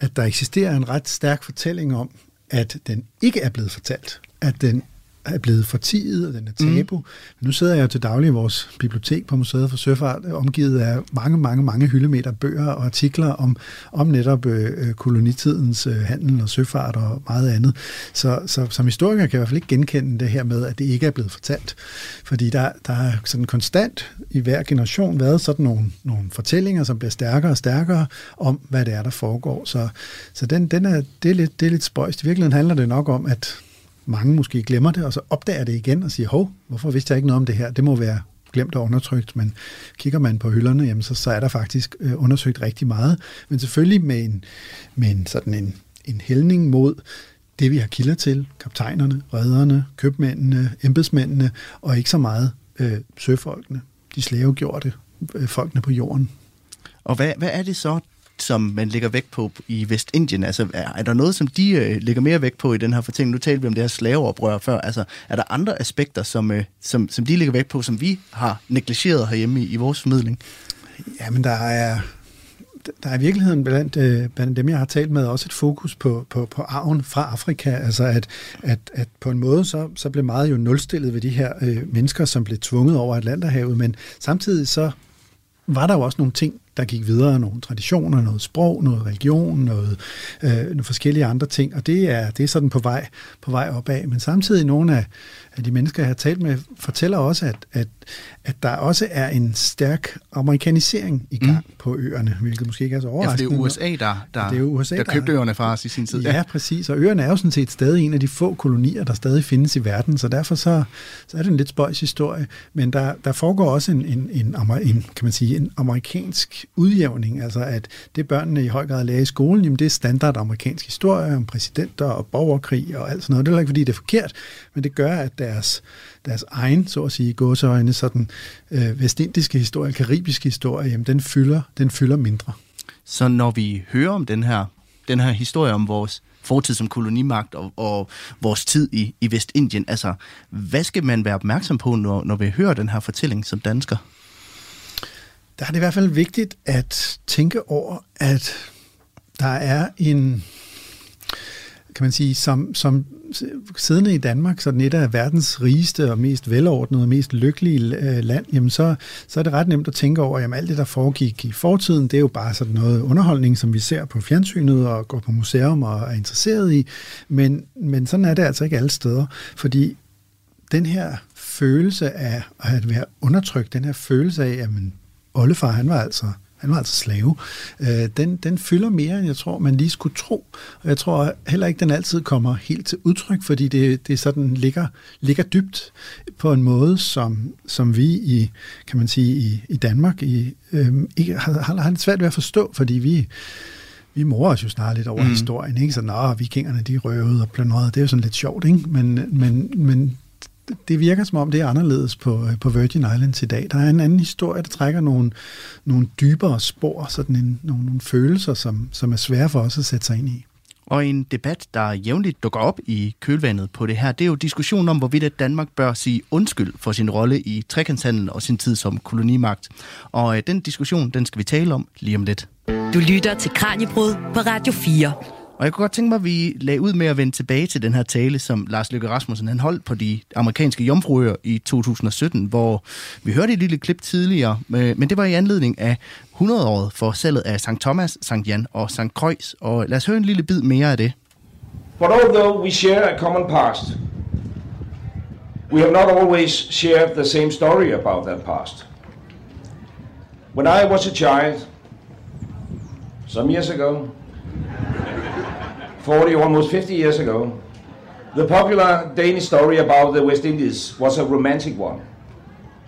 at der eksisterer en ret stærk fortælling om, at den ikke er blevet fortalt. At den er blevet fortiget, og den er tabu. Mm. Nu sidder jeg til daglig i vores bibliotek på Museet for Søfart, omgivet af mange, mange, mange hyldemeter bøger og artikler om, om netop øh, øh, kolonitidens øh, handel og søfart og meget andet. Så, så som historiker kan jeg i hvert fald ikke genkende det her med, at det ikke er blevet fortalt. Fordi der, der er sådan konstant i hver generation været sådan nogle, nogle fortællinger, som bliver stærkere og stærkere om, hvad det er, der foregår. Så, så den, den er, det, er lidt, det er lidt spøjst. I virkeligheden handler det nok om, at mange måske glemmer det, og så opdager det igen og siger, hov, hvorfor vidste jeg ikke noget om det her? Det må være glemt og undertrykt, men kigger man på hylderne, jamen så, så er der faktisk øh, undersøgt rigtig meget, men selvfølgelig med en, med en sådan en, en hældning mod det, vi har kilder til, kaptajnerne, redderne, købmændene, embedsmændene, og ikke så meget øh, søfolkene, de slavegjorte, øh, folkene på jorden. Og hvad, hvad er det så, som man lægger vægt på i Vestindien? Altså, er, er der noget, som de øh, lægger mere vægt på i den her fortælling? Nu talte vi om det her slaveoprør før. Altså, er der andre aspekter, som, øh, som, som de lægger vægt på, som vi har negligeret herhjemme i, i vores formidling? Jamen, der er, der er i virkeligheden blandt, øh, blandt dem, jeg har talt med, også et fokus på, på, på arven fra Afrika. Altså at, at, at på en måde, så, så blev meget jo nulstillet ved de her øh, mennesker, som blev tvunget over Atlanterhavet, men samtidig så var der jo også nogle ting, der gik videre, nogle traditioner, noget sprog, noget religion, noget, øh, nogle forskellige andre ting, og det er, det er sådan på vej, på vej opad. Men samtidig nogle af, af de mennesker, jeg har talt med, fortæller også, at, at, at der også er en stærk amerikanisering i gang mm. på øerne, hvilket måske ikke er så overraskende. Ja, for det er USA, der, der, det er USA, der, der købte øerne fra os i sin tid. Ja, ja, præcis. Og øerne er jo sådan set stadig en af de få kolonier, der stadig findes i verden, så derfor så, så er det en lidt spøjs historie. Men der, der foregår også en, en, en, en, kan man sige, en amerikansk udjævning, altså at det børnene i høj grad lærer i skolen, jamen det er standard amerikansk historie om præsidenter og borgerkrig og alt sådan noget. Det er ikke, fordi det er forkert, men det gør, at deres, deres egen, så at sige, gåseøjne, sådan øh, vestindiske historie, karibiske historie, jamen den fylder, den fylder mindre. Så når vi hører om den her, den her historie om vores fortid som kolonimagt og, og vores tid i, i Vestindien, altså hvad skal man være opmærksom på, når, når vi hører den her fortælling som dansker? Der er det i hvert fald vigtigt at tænke over, at der er en, kan man sige, som, som siddende i Danmark, sådan et af verdens rigeste og mest velordnede og mest lykkelige øh, land, jamen så, så er det ret nemt at tænke over, at alt det, der foregik i fortiden, det er jo bare sådan noget underholdning, som vi ser på fjernsynet og går på museum og er interesseret i. Men, men sådan er det altså ikke alle steder, fordi den her følelse af at være undertrykt, den her følelse af, at oldefar, han var altså han var altså slave, øh, den, den fylder mere, end jeg tror, man lige skulle tro. Og jeg tror heller ikke, den altid kommer helt til udtryk, fordi det, det sådan ligger, ligger dybt på en måde, som, som vi i, kan man sige, i, i Danmark i, øh, ikke, har, har, har lidt svært ved at forstå, fordi vi, vi morer os jo snart lidt over mm. historien, ikke? Så, nå, vikingerne, de røvede og plyndrede, det er jo sådan lidt sjovt, ikke? Men, men, men det virker som om, det er anderledes på, øh, på Virgin Islands i dag. Der er en anden historie, der trækker nogle, nogle dybere spor, sådan en, nogle, nogle følelser, som, som er svære for os at sætte sig ind i. Og en debat, der jævnligt dukker op i kølvandet på det her, det er jo diskussionen om, hvorvidt Danmark bør sige undskyld for sin rolle i trekantshandel og sin tid som kolonimagt. Og øh, den diskussion, den skal vi tale om lige om lidt. Du lytter til Kranjebrud på Radio 4. Og jeg kunne godt tænke mig, at vi lagde ud med at vende tilbage til den her tale, som Lars Løkke Rasmussen han holdt på de amerikanske jomfruøer i 2017, hvor vi hørte et lille klip tidligere, øh, men det var i anledning af 100-året for salget af St. Thomas, St. Jan og St. Croix. Og lad os høre en lille bid mere af det. But although we share a common past, we have not always shared the same story about that past. When I was a child, some years ago, 40, almost 50 years ago, the popular Danish story about the West Indies was a romantic one.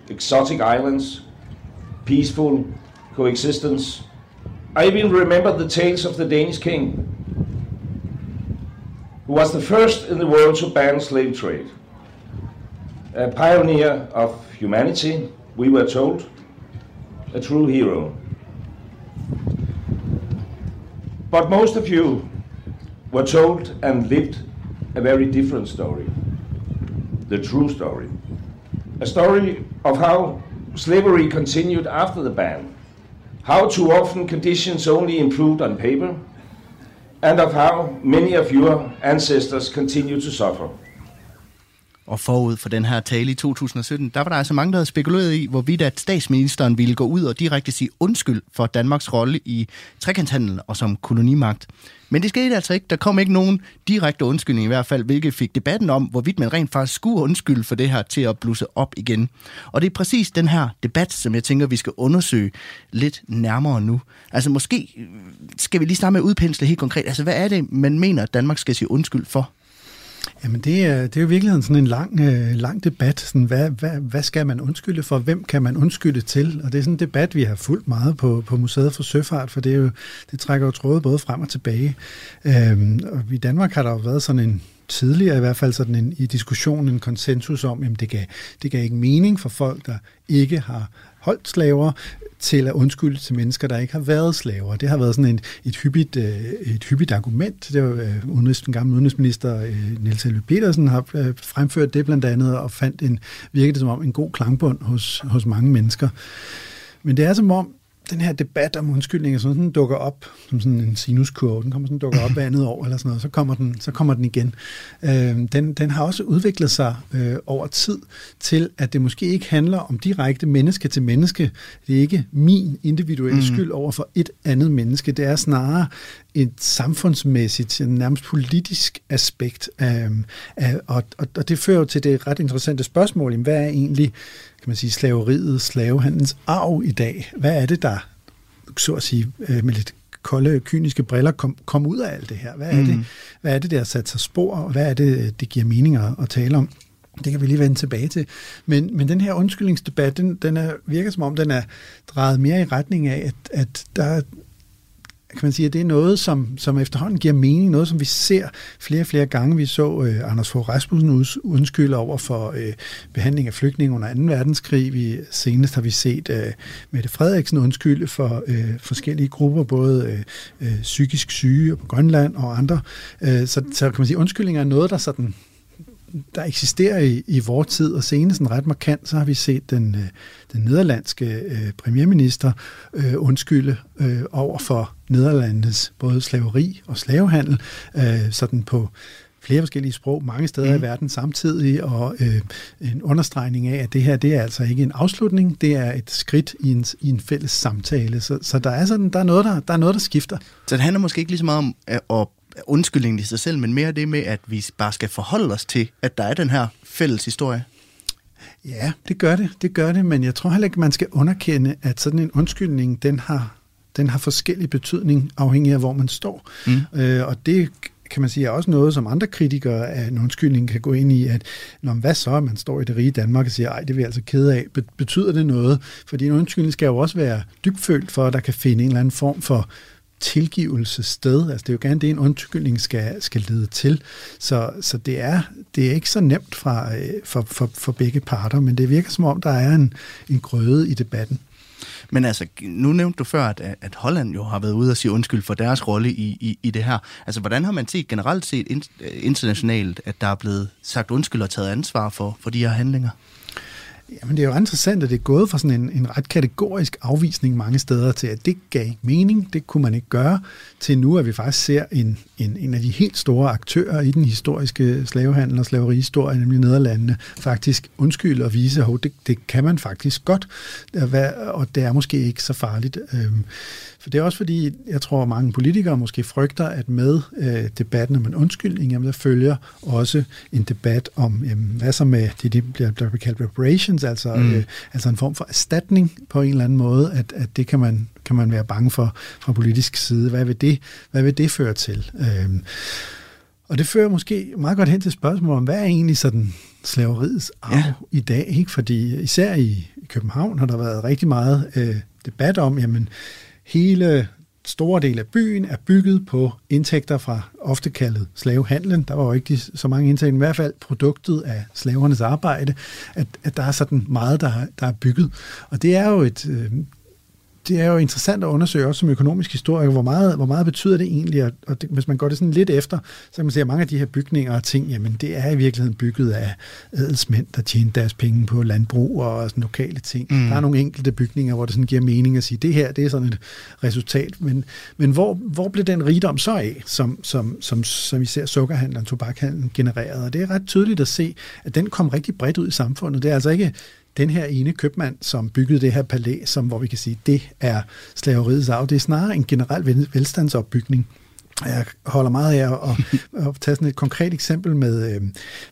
Exotic islands, peaceful coexistence. I even remember the tales of the Danish king, who was the first in the world to ban slave trade. A pioneer of humanity, we were told, a true hero. But most of you were told and lived a very different story. The true story. A story of how slavery continued after the ban, how too often conditions only improved on paper, and of how many of your ancestors continue to suffer. Og forud for den her tale i 2017, der var der altså mange, der havde spekuleret i, hvorvidt at statsministeren ville gå ud og direkte sige undskyld for Danmarks rolle i trekantshandel og som kolonimagt. Men det skete altså ikke. Der kom ikke nogen direkte undskyldning i hvert fald, hvilket fik debatten om, hvorvidt man rent faktisk skulle undskylde for det her til at blusse op igen. Og det er præcis den her debat, som jeg tænker, vi skal undersøge lidt nærmere nu. Altså måske skal vi lige starte med at udpensle helt konkret. Altså hvad er det, man mener, at Danmark skal sige undskyld for? Jamen det er, det er jo i virkeligheden sådan en lang, øh, lang debat. Sådan, hvad, hvad, hvad skal man undskylde for? Hvem kan man undskylde til? Og det er sådan en debat, vi har fulgt meget på, på Museet for Søfart, for det, er jo, det trækker jo tråde både frem og tilbage. Øhm, og I Danmark har der jo været sådan en tidligere i hvert fald sådan en, i diskussionen en konsensus om, at det gav, det gav ikke mening for folk, der ikke har holdt slaver, til at undskylde til mennesker, der ikke har været slaver. Det har været sådan et, et, hyppigt, øh, et hyppigt argument. Det var øh, udenrigs, den gamle udenrigsminister øh, Niels Helve Petersen har fremført det blandt andet, og fandt en, virkede som om en god klangbund hos, hos mange mennesker. Men det er som om, den her debat om undskyldninger, sådan, den dukker op som sådan en sinuskurve. Den kommer sådan dukker op hver andet år eller sådan noget, så kommer den, så kommer den igen. Øh, den, den har også udviklet sig øh, over tid til, at det måske ikke handler om direkte menneske til menneske. Det er ikke min individuelle mm. skyld over for et andet menneske. Det er snarere et samfundsmæssigt, nærmest politisk aspekt. Øh, og, og, og det fører jo til det ret interessante spørgsmål, hvad er egentlig kan man sige, slaveriet, slavehandens arv i dag. Hvad er det, der, så at sige, øh, med lidt kolde, kyniske briller kom, kom ud af alt det her? Hvad er, mm. det, hvad er det, der har sat sig spor, og hvad er det, det giver mening at, at tale om? Det kan vi lige vende tilbage til. Men, men den her undskyldningsdebat, den, den er, virker som om, den er drejet mere i retning af, at, at der, kan man sige, at det er noget, som, som efterhånden giver mening, noget, som vi ser flere og flere gange. Vi så øh, Anders Fogh Rasmussen undskylde over for øh, behandling af flygtninge under 2. verdenskrig. Vi, senest har vi set øh, Mette Frederiksen undskylde for øh, forskellige grupper, både øh, øh, psykisk syge på Grønland og andre. Øh, så, så kan man sige, undskyldninger er noget, der sådan der eksisterer i, i vores tid, og senest en ret markant, så har vi set den, øh, den nederlandske øh, premierminister øh, undskylde øh, over for Nederlandes både slaveri og slavehandel, øh, sådan på flere forskellige sprog, mange steder mm. i verden samtidig, og øh, en understregning af, at det her, det er altså ikke en afslutning, det er et skridt i en, i en fælles samtale. Så, så der, er sådan, der, er noget, der, der er noget, der skifter. Så det handler måske ikke lige så meget om at undskyldningen i sig selv, men mere det med, at vi bare skal forholde os til, at der er den her fælles historie. Ja, det gør det, det gør det, men jeg tror heller ikke, man skal underkende, at sådan en undskyldning, den har, den har forskellig betydning, afhængig af, hvor man står. Mm. Øh, og det kan man sige, er også noget, som andre kritikere af en undskyldning kan gå ind i, at når hvad så, man står i det rige Danmark og siger, ej, det vil jeg altså kede af. Betyder det noget? Fordi en undskyldning skal jo også være dybfølt for, at der kan finde en eller anden form for tilgivelsessted. Altså det er jo gerne det, en undskyldning skal, skal lede til. Så, så det, er, det er ikke så nemt fra, øh, for, for, for begge parter, men det virker som om, der er en, en grøde i debatten. Men altså, nu nævnte du før, at, at Holland jo har været ude og sige undskyld for deres rolle i, i, i det her. Altså, hvordan har man set generelt set øh, internationalt, at der er blevet sagt undskyld og taget ansvar for, for de her handlinger? Jamen det er jo interessant, at det er gået fra sådan en, en ret kategorisk afvisning mange steder til, at det gav mening, det kunne man ikke gøre, til nu, at vi faktisk ser en, en, en af de helt store aktører i den historiske slavehandel og slaverihistorie, nemlig Nederlandene, faktisk undskylde og vise, at det, det kan man faktisk godt, og det er måske ikke så farligt. Øhm, for det er også fordi, jeg tror, at mange politikere måske frygter, at med øh, debatten om en undskyldning, jamen, der følger også en debat om, jamen, hvad så med det, de bliver, bliver kaldt reparations, altså, mm. øh, altså en form for erstatning på en eller anden måde, at, at det kan man, kan man være bange for fra politisk side. Hvad vil det, hvad vil det føre til? Øh, og det fører måske meget godt hen til spørgsmålet om, hvad er egentlig sådan slaveriets arv ja. i dag? Ikke? Fordi især i, i København har der været rigtig meget øh, debat om, jamen, hele store del af byen er bygget på indtægter fra ofte kaldet slavehandlen. Der var jo ikke så mange indtægter, i hvert fald produktet af slavernes arbejde, at, at der er sådan meget, der, der er bygget. Og det er jo et, øh, det er jo interessant at undersøge også som økonomisk historiker, hvor meget, hvor meget betyder det egentlig, og, det, hvis man går det sådan lidt efter, så kan man se, at mange af de her bygninger og ting, jamen det er i virkeligheden bygget af adelsmænd, der tjener deres penge på landbrug og sådan lokale ting. Mm. Der er nogle enkelte bygninger, hvor det sådan giver mening at sige, det her, det er sådan et resultat, men, men hvor, hvor blev den rigdom så af, som, som, som, som vi ser sukkerhandlen og tobakhandlen genereret? Og det er ret tydeligt at se, at den kom rigtig bredt ud i samfundet. Det er altså ikke den her ene købmand, som byggede det her palæ, som, hvor vi kan sige, det er slaveriets arv. Det er snarere en generel velstandsopbygning. Jeg holder meget af at, at tage sådan et konkret eksempel med, øh,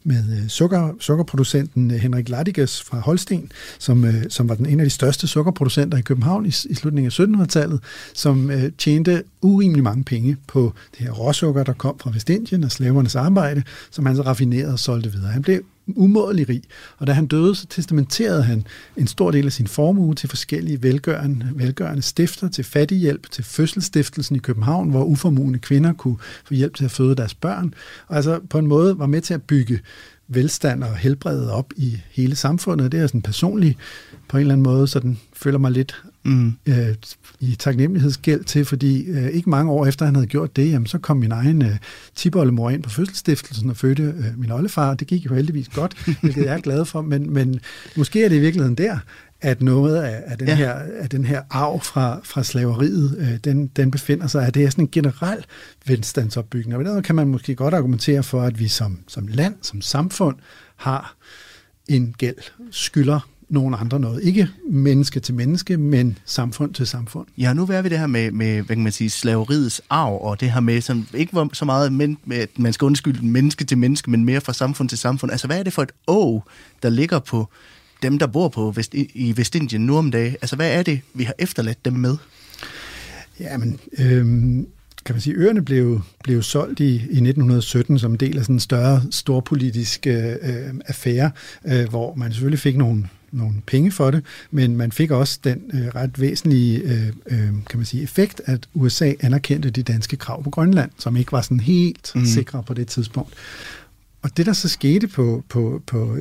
med øh, sukker, sukkerproducenten Henrik Laddiges fra Holsten, som, øh, som var den en af de største sukkerproducenter i København i, i slutningen af 1700-tallet, som tjente urimelig mange penge på det her råsukker, der kom fra Vestindien og slavernes arbejde, som han så raffinerede og solgte videre. Han blev umådelig rig. Og da han døde, så testamenterede han en stor del af sin formue til forskellige velgørende, velgørende stifter, til fattighjælp, til fødselsstiftelsen i København, hvor uformuende kvinder kunne få hjælp til at føde deres børn. Og altså på en måde var med til at bygge velstand og helbredet op i hele samfundet. Det er sådan personligt på en eller anden måde, så den føler mig lidt mm. øh, i taknemmelighedsgæld til, fordi øh, ikke mange år efter han havde gjort det, jamen, så kom min egen øh, tiboldemor ind på fødselsstiftelsen og fødte øh, min oldefar. Det gik jo heldigvis godt, hvilket jeg er glad for, men, men måske er det i virkeligheden der, at noget af, af, den, ja. her, af den her arv fra, fra slaveriet, øh, den, den befinder sig, at det er sådan en generel velstandsopbygning. Og der kan man måske godt argumentere for, at vi som, som land, som samfund, har en gæld, skylder nogen andre noget. Ikke menneske til menneske, men samfund til samfund. Ja, nu er vi det her med, med hvad kan man sige, slaveriets arv, og det her med, som ikke så meget, men, med, at man skal undskylde menneske til menneske, men mere fra samfund til samfund. Altså, hvad er det for et å, der ligger på dem, der bor på Vest, i Vestindien nu om dagen? Altså, hvad er det, vi har efterladt dem med? Jamen, øhm, kan man sige, øerne blev, blev solgt i, i 1917 som en del af sådan en større storpolitisk øh, øh, affære, øh, hvor man selvfølgelig fik nogle nogle penge for det, men man fik også den øh, ret væsentlige øh, øh, kan man sige, effekt, at USA anerkendte de danske krav på Grønland, som ikke var sådan helt mm. sikre på det tidspunkt. Og det, der så skete på, på, på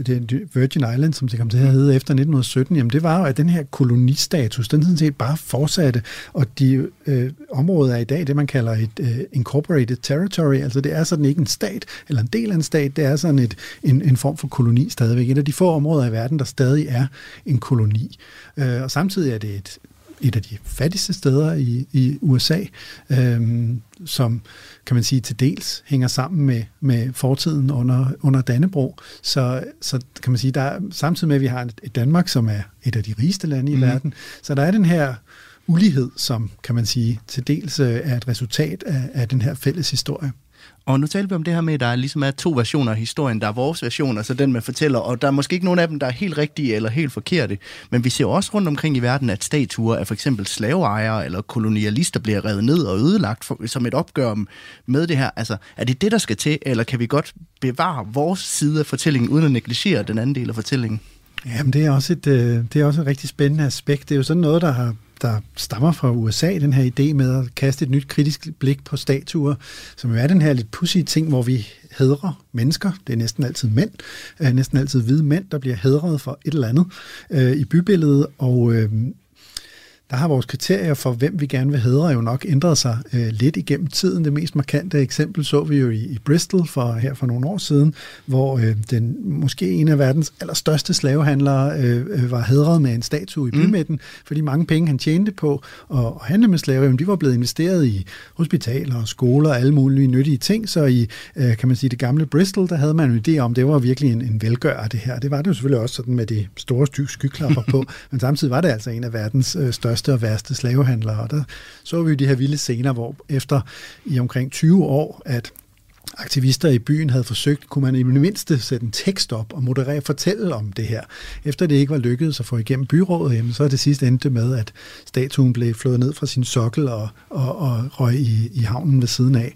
Virgin Island, som det kom til at hedde efter 1917, jamen det var jo, at den her kolonistatus, den sådan set bare fortsatte, og de øh, områder er i dag det, man kalder et øh, incorporated territory, altså det er sådan ikke en stat, eller en del af en stat, det er sådan et, en, en form for koloni stadigvæk. Et af de få områder i verden, der stadig er en koloni. Øh, og samtidig er det et, et af de fattigste steder i, i USA, øh, som kan man sige til dels hænger sammen med, med fortiden under, under Dannebro. Så, så kan man sige, der er, samtidig med, at vi har et, et Danmark, som er et af de rigeste lande i mm. verden, så der er den her ulighed, som kan man sige til dels øh, er et resultat af, af den her fælles historie. Og nu taler vi om det her med, at der ligesom er to versioner af historien. Der er vores version, altså den, man fortæller, og der er måske ikke nogen af dem, der er helt rigtige eller helt forkerte. Men vi ser også rundt omkring i verden, at statuer af for eksempel slaveejere eller kolonialister bliver revet ned og ødelagt for, som et opgør med det her. Altså, er det det, der skal til, eller kan vi godt bevare vores side af fortællingen, uden at negligere den anden del af fortællingen? Jamen, det er også et, øh, det er også et rigtig spændende aspekt. Det er jo sådan noget, der har der stammer fra USA, den her idé med at kaste et nyt kritisk blik på statuer, som jo er den her lidt pussy ting, hvor vi hedrer mennesker. Det er næsten altid mænd, øh, næsten altid hvide mænd, der bliver hedret for et eller andet øh, i bybilledet, og øh, der har vores kriterier for, hvem vi gerne vil hedre, jo nok ændret sig øh, lidt igennem tiden. Det mest markante eksempel så vi jo i, i Bristol for, her for nogle år siden, hvor øh, den måske en af verdens allerstørste slavehandlere øh, øh var hedret med en statue i mm. bymidten, mm. fordi mange penge, han tjente på at, at handle med slaver, de var blevet investeret i hospitaler og skoler og alle mulige nyttige ting. Så i, øh, kan man sige, det gamle Bristol, der havde man en idé om, det var virkelig en, en velgør det her. Det var det jo selvfølgelig også sådan med de store skyklapper på, men samtidig var det altså en af verdens øh, største største og værste slavehandlere. Og der så vi jo de her vilde scener, hvor efter i omkring 20 år, at aktivister i byen havde forsøgt, kunne man i det mindste sætte en tekst op og moderere fortælle om det her. Efter det ikke var lykkedes at få igennem byrådet, jamen, så er det sidste endte med, at statuen blev flået ned fra sin sokkel og, og, og røg i, i havnen ved siden af.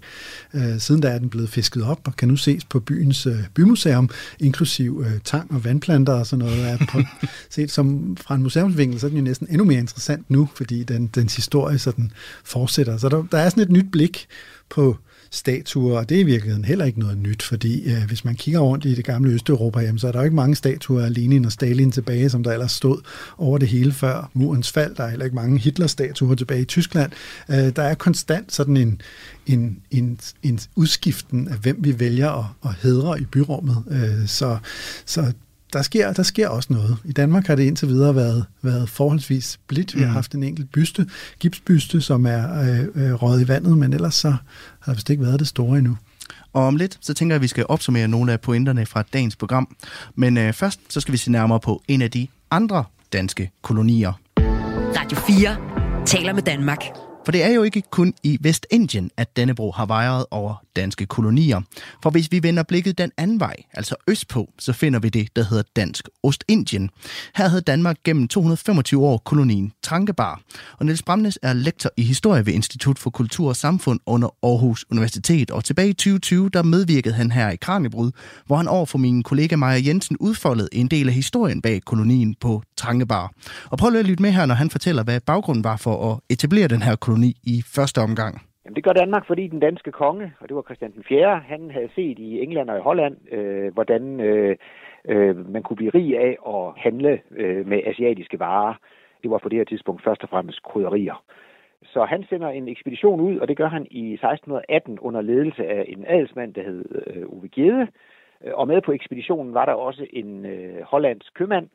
Øh, siden da er den blevet fisket op og kan nu ses på byens øh, bymuseum, inklusiv øh, tang og vandplanter og sådan noget. Er på, set som fra en museumsvinkel, så er den jo næsten endnu mere interessant nu, fordi den, dens historie sådan fortsætter. Så der, der er sådan et nyt blik på statuer, og det er i virkeligheden heller ikke noget nyt, fordi øh, hvis man kigger rundt i det gamle Østeuropa, jamen, så er der jo ikke mange statuer af Lenin og Stalin tilbage, som der ellers stod over det hele før murens fald. Der er heller ikke mange Hitler-statuer tilbage i Tyskland. Øh, der er konstant sådan en, en, en, en udskiften af, hvem vi vælger at, at hedre i byrummet. Øh, så, så der sker, der sker også noget. I Danmark har det indtil videre været, været forholdsvis blidt. Vi har mm. haft en enkelt byste, gipsbyste, som er øh, øh, røget i vandet, men ellers så har det ikke været det store endnu. Og om lidt, så tænker jeg, at vi skal opsummere nogle af pointerne fra dagens program. Men øh, først, så skal vi se nærmere på en af de andre danske kolonier. Radio 4 taler med Danmark. For det er jo ikke kun i Vestindien, at Dannebro har vejret over danske kolonier. For hvis vi vender blikket den anden vej, altså østpå, så finder vi det, der hedder Dansk Ostindien. Her havde Danmark gennem 225 år kolonien Trankebar. Og Niels Bramnes er lektor i historie ved Institut for Kultur og Samfund under Aarhus Universitet. Og tilbage i 2020, der medvirkede han her i Kranjebrud, hvor han over for min kollega Maja Jensen udfoldede en del af historien bag kolonien på Trankebar. Og prøv at lytte med her, når han fortæller, hvad baggrunden var for at etablere den her koloni i første omgang. Jamen, det gør Danmark, fordi den danske konge, og det var Christian den 4., han havde set i England og i Holland, øh, hvordan øh, øh, man kunne blive rig af at handle øh, med asiatiske varer. Det var på det her tidspunkt først og fremmest krydderier. Så han sender en ekspedition ud, og det gør han i 1618 under ledelse af en adelsmand, der hed øh, Uwe Gede. Og med på ekspeditionen var der også en øh, hollandsk købmand,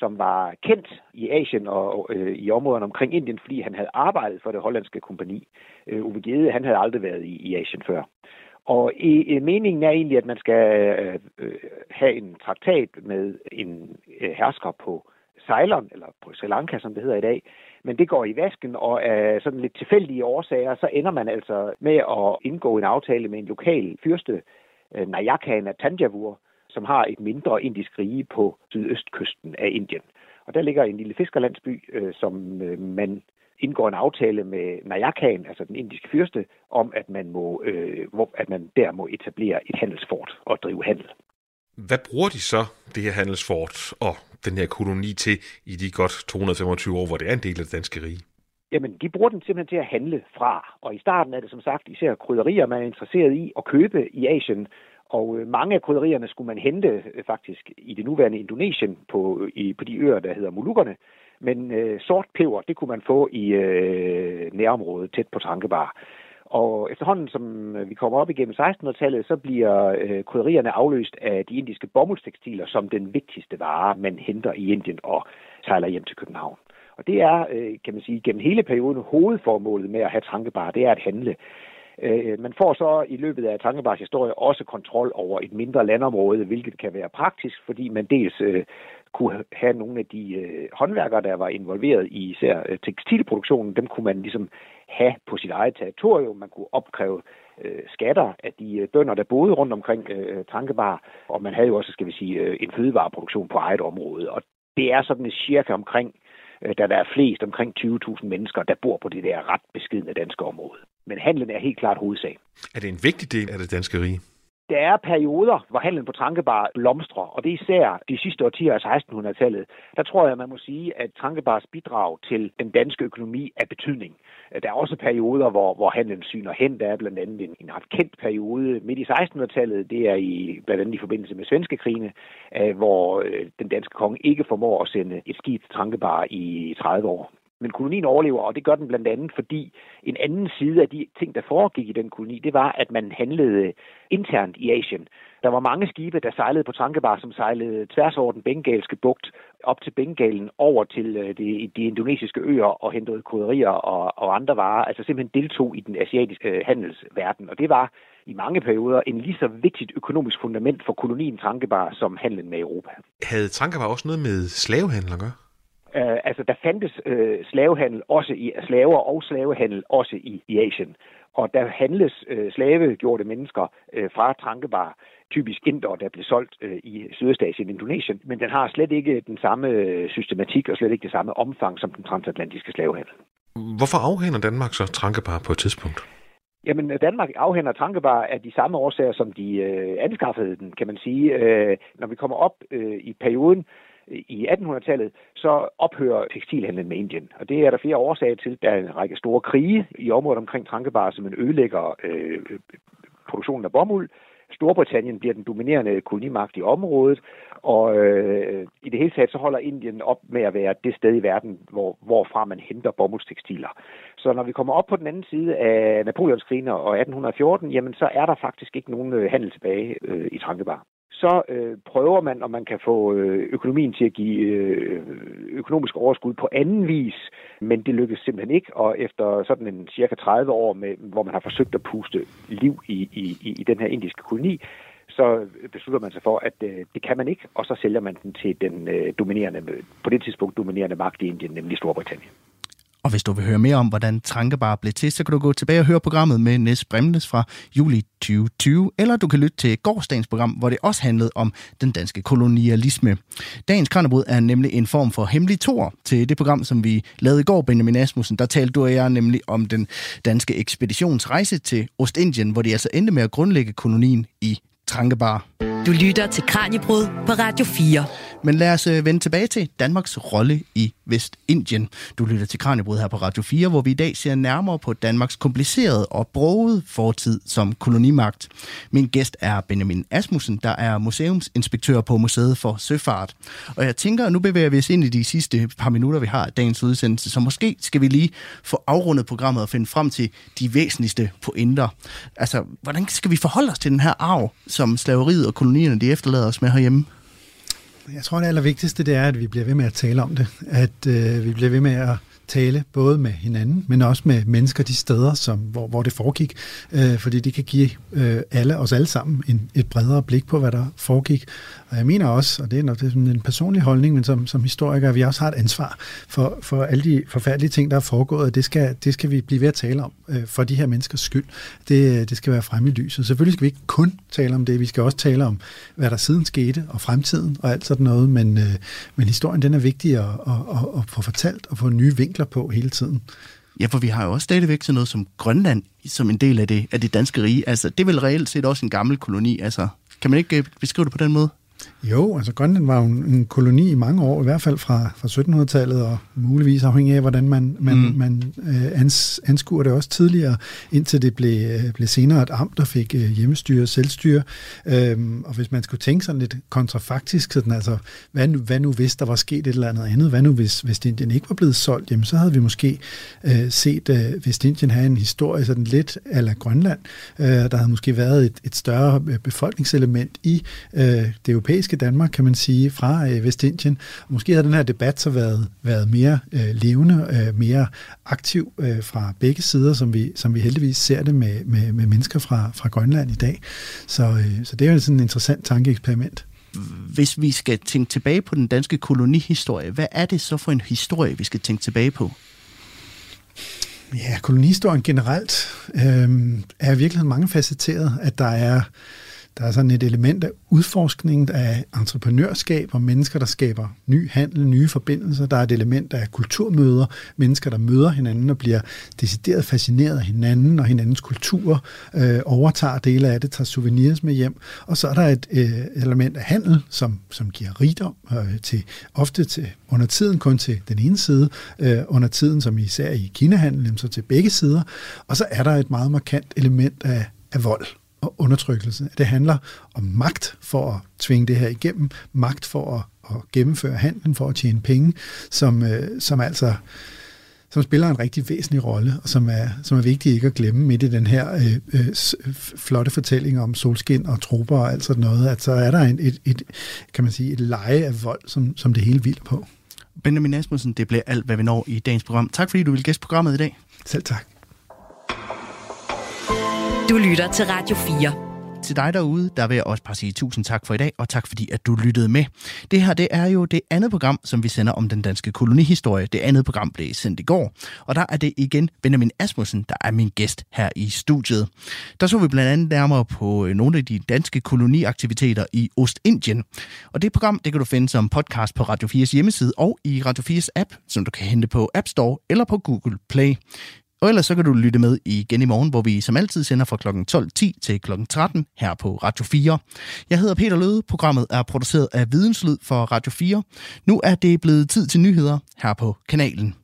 som var kendt i Asien og øh, i områderne omkring Indien, fordi han havde arbejdet for det hollandske kompani. Øh, Uwe Gede, han havde aldrig været i, i Asien før. Og i, øh, meningen er egentlig, at man skal øh, øh, have en traktat med en øh, hersker på Ceylon, eller på Sri Lanka, som det hedder i dag. Men det går i vasken, og af sådan lidt tilfældige årsager, så ender man altså med at indgå en aftale med en lokal fyrste, øh, Nayakaen af Tanjavur, som har et mindre indisk rige på sydøstkysten af Indien. Og der ligger en lille fiskerlandsby, øh, som øh, man indgår en aftale med Nayakaen, altså den indiske fyrste, om at man, må, øh, at man der må etablere et handelsfort og drive handel. Hvad bruger de så, det her handelsfort og den her koloni til i de godt 225 år, hvor det er en del af det danske rige? Jamen, de bruger den simpelthen til at handle fra. Og i starten er det som sagt især krydderier, man er interesseret i at købe i Asien, og øh, mange af krydderierne skulle man hente øh, faktisk i det nuværende Indonesien på, øh, i, på de øer, der hedder Molukkerne. Men øh, sort peber, det kunne man få i øh, nærområdet tæt på Trankebar. Og efterhånden, som vi kommer op igennem 1600-tallet, så bliver øh, krydderierne afløst af de indiske bomuldstekstiler som den vigtigste vare, man henter i Indien og sejler hjem til København. Og det er, øh, kan man sige, gennem hele perioden hovedformålet med at have tankebar, det er at handle. Øh, man får så i løbet af Tankebars historie også kontrol over et mindre landområde, hvilket kan være praktisk, fordi man dels øh, kunne have nogle af de øh, håndværkere, der var involveret i især tekstilproduktionen, dem kunne man ligesom have på sit eget territorium. Man kunne opkræve øh, skatter af de bønder, der boede rundt omkring øh, Tankebar, og man havde jo også, skal vi sige, en fødevareproduktion på eget område. Og det er sådan cirka omkring da der er flest, omkring 20.000 mennesker, der bor på det der ret beskidende danske område. Men handlen er helt klart hovedsag. Er det en vigtig del af det danske rige? Der er perioder, hvor handlen på Trankebar blomstrer, og det er især de sidste årtier af 1600-tallet. Der tror jeg, man må sige, at Trankebars bidrag til den danske økonomi er betydning. Der er også perioder, hvor, hvor handlen syner hen. Der er blandt andet en, en ret kendt periode midt i 1600-tallet. Det er i, blandt andet i forbindelse med svenske krigene, øh, hvor øh, den danske konge ikke formår at sende et skib til Trankebar i 30 år. Men kolonien overlever, og det gør den blandt andet, fordi en anden side af de ting, der foregik i den koloni, det var, at man handlede internt i Asien. Der var mange skibe, der sejlede på Trankebar, som sejlede tværs over den bengalske bugt, op til Bengalen, over til øh, de, de indonesiske øer og hentede krydderier og, og andre varer, altså simpelthen deltog i den asiatiske øh, handelsverden. Og det var i mange perioder en lige så vigtigt økonomisk fundament for kolonien Trankebar som handlen med Europa. Havde Trankebar også noget med slavehandel at gøre? Uh, altså, der fandtes uh, slavehandel også i slaver og slavehandel også i, i Asien. Og der handles uh, slavegjorte mennesker uh, fra Trankebar, typisk inder, der blev solgt uh, i Sydøstasien, Indonesien, men den har slet ikke den samme systematik og slet ikke det samme omfang som den transatlantiske slavehandel. Hvorfor afhænder Danmark så Trankebar på et tidspunkt? Jamen, Danmark afhænder Trankebar af de samme årsager, som de øh, anskaffede den, kan man sige. Øh, når vi kommer op øh, i perioden, i 1800-tallet, så ophører tekstilhandlen med Indien. Og det er der flere årsager til. Der er en række store krige i området omkring Trankebar, som en ødelægger øh, produktionen af bomuld. Storbritannien bliver den dominerende kolonimagt i området, og øh, i det hele taget så holder Indien op med at være det sted i verden, hvor, hvorfra man henter bomuldstekstiler. Så når vi kommer op på den anden side af Napoleonskrigen og 1814, jamen så er der faktisk ikke nogen øh, handel tilbage øh, i Trankebar så øh, prøver man, om man kan få øh, økonomien til at give øh, økonomisk overskud på anden vis, men det lykkes simpelthen ikke, og efter sådan en cirka 30 år, med, hvor man har forsøgt at puste liv i, i, i den her indiske koloni, så beslutter man sig for, at øh, det kan man ikke, og så sælger man den til den øh, dominerende, på det tidspunkt dominerende magt i Indien, nemlig Storbritannien. Og hvis du vil høre mere om, hvordan Trankebar blev til, så kan du gå tilbage og høre programmet med Nes Bremnes fra juli 2020, eller du kan lytte til gårdsdagens program, hvor det også handlede om den danske kolonialisme. Dagens Kranjebrud er nemlig en form for hemmelig tor til det program, som vi lavede i går, Benjamin Asmussen. Der talte du og jeg nemlig om den danske ekspeditionsrejse til Ostindien, hvor de altså endte med at grundlægge kolonien i Trankebar. Du lytter til Kranjebrud på Radio 4. Men lad os øh, vende tilbage til Danmarks rolle i Vestindien. Du lytter til Kranjebrud her på Radio 4, hvor vi i dag ser nærmere på Danmarks komplicerede og brogede fortid som kolonimagt. Min gæst er Benjamin Asmussen, der er museumsinspektør på Museet for Søfart. Og jeg tænker, at nu bevæger vi os ind i de sidste par minutter, vi har af dagens udsendelse, så måske skal vi lige få afrundet programmet og finde frem til de væsentligste pointer. Altså, hvordan skal vi forholde os til den her arv, som slaveriet og kolonierne de efterlader os med herhjemme? Jeg tror, det allervigtigste det er, at vi bliver ved med at tale om det. At øh, vi bliver ved med at tale både med hinanden, men også med mennesker de steder, som, hvor, hvor det foregik, øh, fordi det kan give øh, alle os alle sammen en, et bredere blik på, hvad der foregik. Og jeg mener også, og det er, nok, det er sådan en personlig holdning, men som, som historiker, at vi også har et ansvar for, for alle de forfærdelige ting, der er foregået, og det skal, det skal vi blive ved at tale om øh, for de her menneskers skyld. Det, det skal være fremme i lyset. Selvfølgelig skal vi ikke kun tale om det, vi skal også tale om, hvad der siden skete, og fremtiden, og alt sådan noget, men, øh, men historien den er vigtig at, at, at, at få fortalt og få nye vinkler på hele tiden. Ja, for vi har jo også stadigvæk sådan noget som Grønland som en del af det, af det danske rige. Altså, det er vel reelt set også en gammel koloni. Altså, kan man ikke øh, beskrive det på den måde? Jo, altså Grønland var jo en koloni i mange år, i hvert fald fra, fra 1700-tallet, og muligvis afhængig af, hvordan man, man, mm. man øh, ans, anskuer det også tidligere, indtil det blev, øh, blev senere et amt, der fik øh, hjemmestyre og selvstyre. Øhm, og hvis man skulle tænke sådan lidt kontrafaktisk, sådan altså, hvad, nu, hvad nu hvis der var sket et eller andet andet? Hvad nu hvis Vestindien ikke var blevet solgt? Jamen, så havde vi måske øh, set øh, Vestindien have en historie sådan lidt ala Grønland. Øh, der havde måske været et, et større øh, befolkningselement i øh, det europæiske europæiske Danmark, kan man sige, fra øh, Vestindien. Og måske har den her debat så været, været mere øh, levende, øh, mere aktiv øh, fra begge sider, som vi, som vi heldigvis ser det med, med, med mennesker fra, fra Grønland i dag. Så, øh, så det er jo sådan et interessant tankeeksperiment. Hvis vi skal tænke tilbage på den danske kolonihistorie, hvad er det så for en historie, vi skal tænke tilbage på? Ja, kolonihistorien generelt øh, er i virkeligheden mange facetteret, at der er der er sådan et element af udforskning af entreprenørskab og mennesker, der skaber ny handel, nye forbindelser. Der er et element af kulturmøder, mennesker, der møder hinanden og bliver decideret fascineret af hinanden og hinandens kultur, øh, overtager dele af det, tager souvenirs med hjem. Og så er der et øh, element af handel, som, som giver rigdom øh, til ofte til under tiden kun til den ene side, øh, under tiden som især i Kinahandlen, så til begge sider. Og så er der et meget markant element af, af vold og undertrykkelse. Det handler om magt for at tvinge det her igennem, magt for at, at gennemføre handlen, for at tjene penge, som, øh, som altså som spiller en rigtig væsentlig rolle, og som er, som er vigtig ikke at glemme midt i den her øh, øh, flotte fortælling om solskin og trupper og alt sådan noget, at så er der en, et, et, kan man sige, et leje af vold, som, som det hele hviler på. Benjamin Asmussen, det bliver alt, hvad vi når i dagens program. Tak fordi du vil gæste programmet i dag. Selv tak. Du lytter til Radio 4 til dig derude, der vil jeg også bare sige tusind tak for i dag, og tak fordi, at du lyttede med. Det her, det er jo det andet program, som vi sender om den danske kolonihistorie. Det andet program blev sendt i går, og der er det igen Benjamin Asmussen, der er min gæst her i studiet. Der så vi blandt andet nærmere på øh, nogle af de danske koloniaktiviteter i Ostindien. Og det program, det kan du finde som podcast på Radio 4's hjemmeside og i Radio 4's app, som du kan hente på App Store eller på Google Play. Og ellers så kan du lytte med igen i morgen, hvor vi som altid sender fra kl. 12.10 til kl. 13 her på Radio 4. Jeg hedder Peter Løde. Programmet er produceret af Videnslyd for Radio 4. Nu er det blevet tid til nyheder her på kanalen.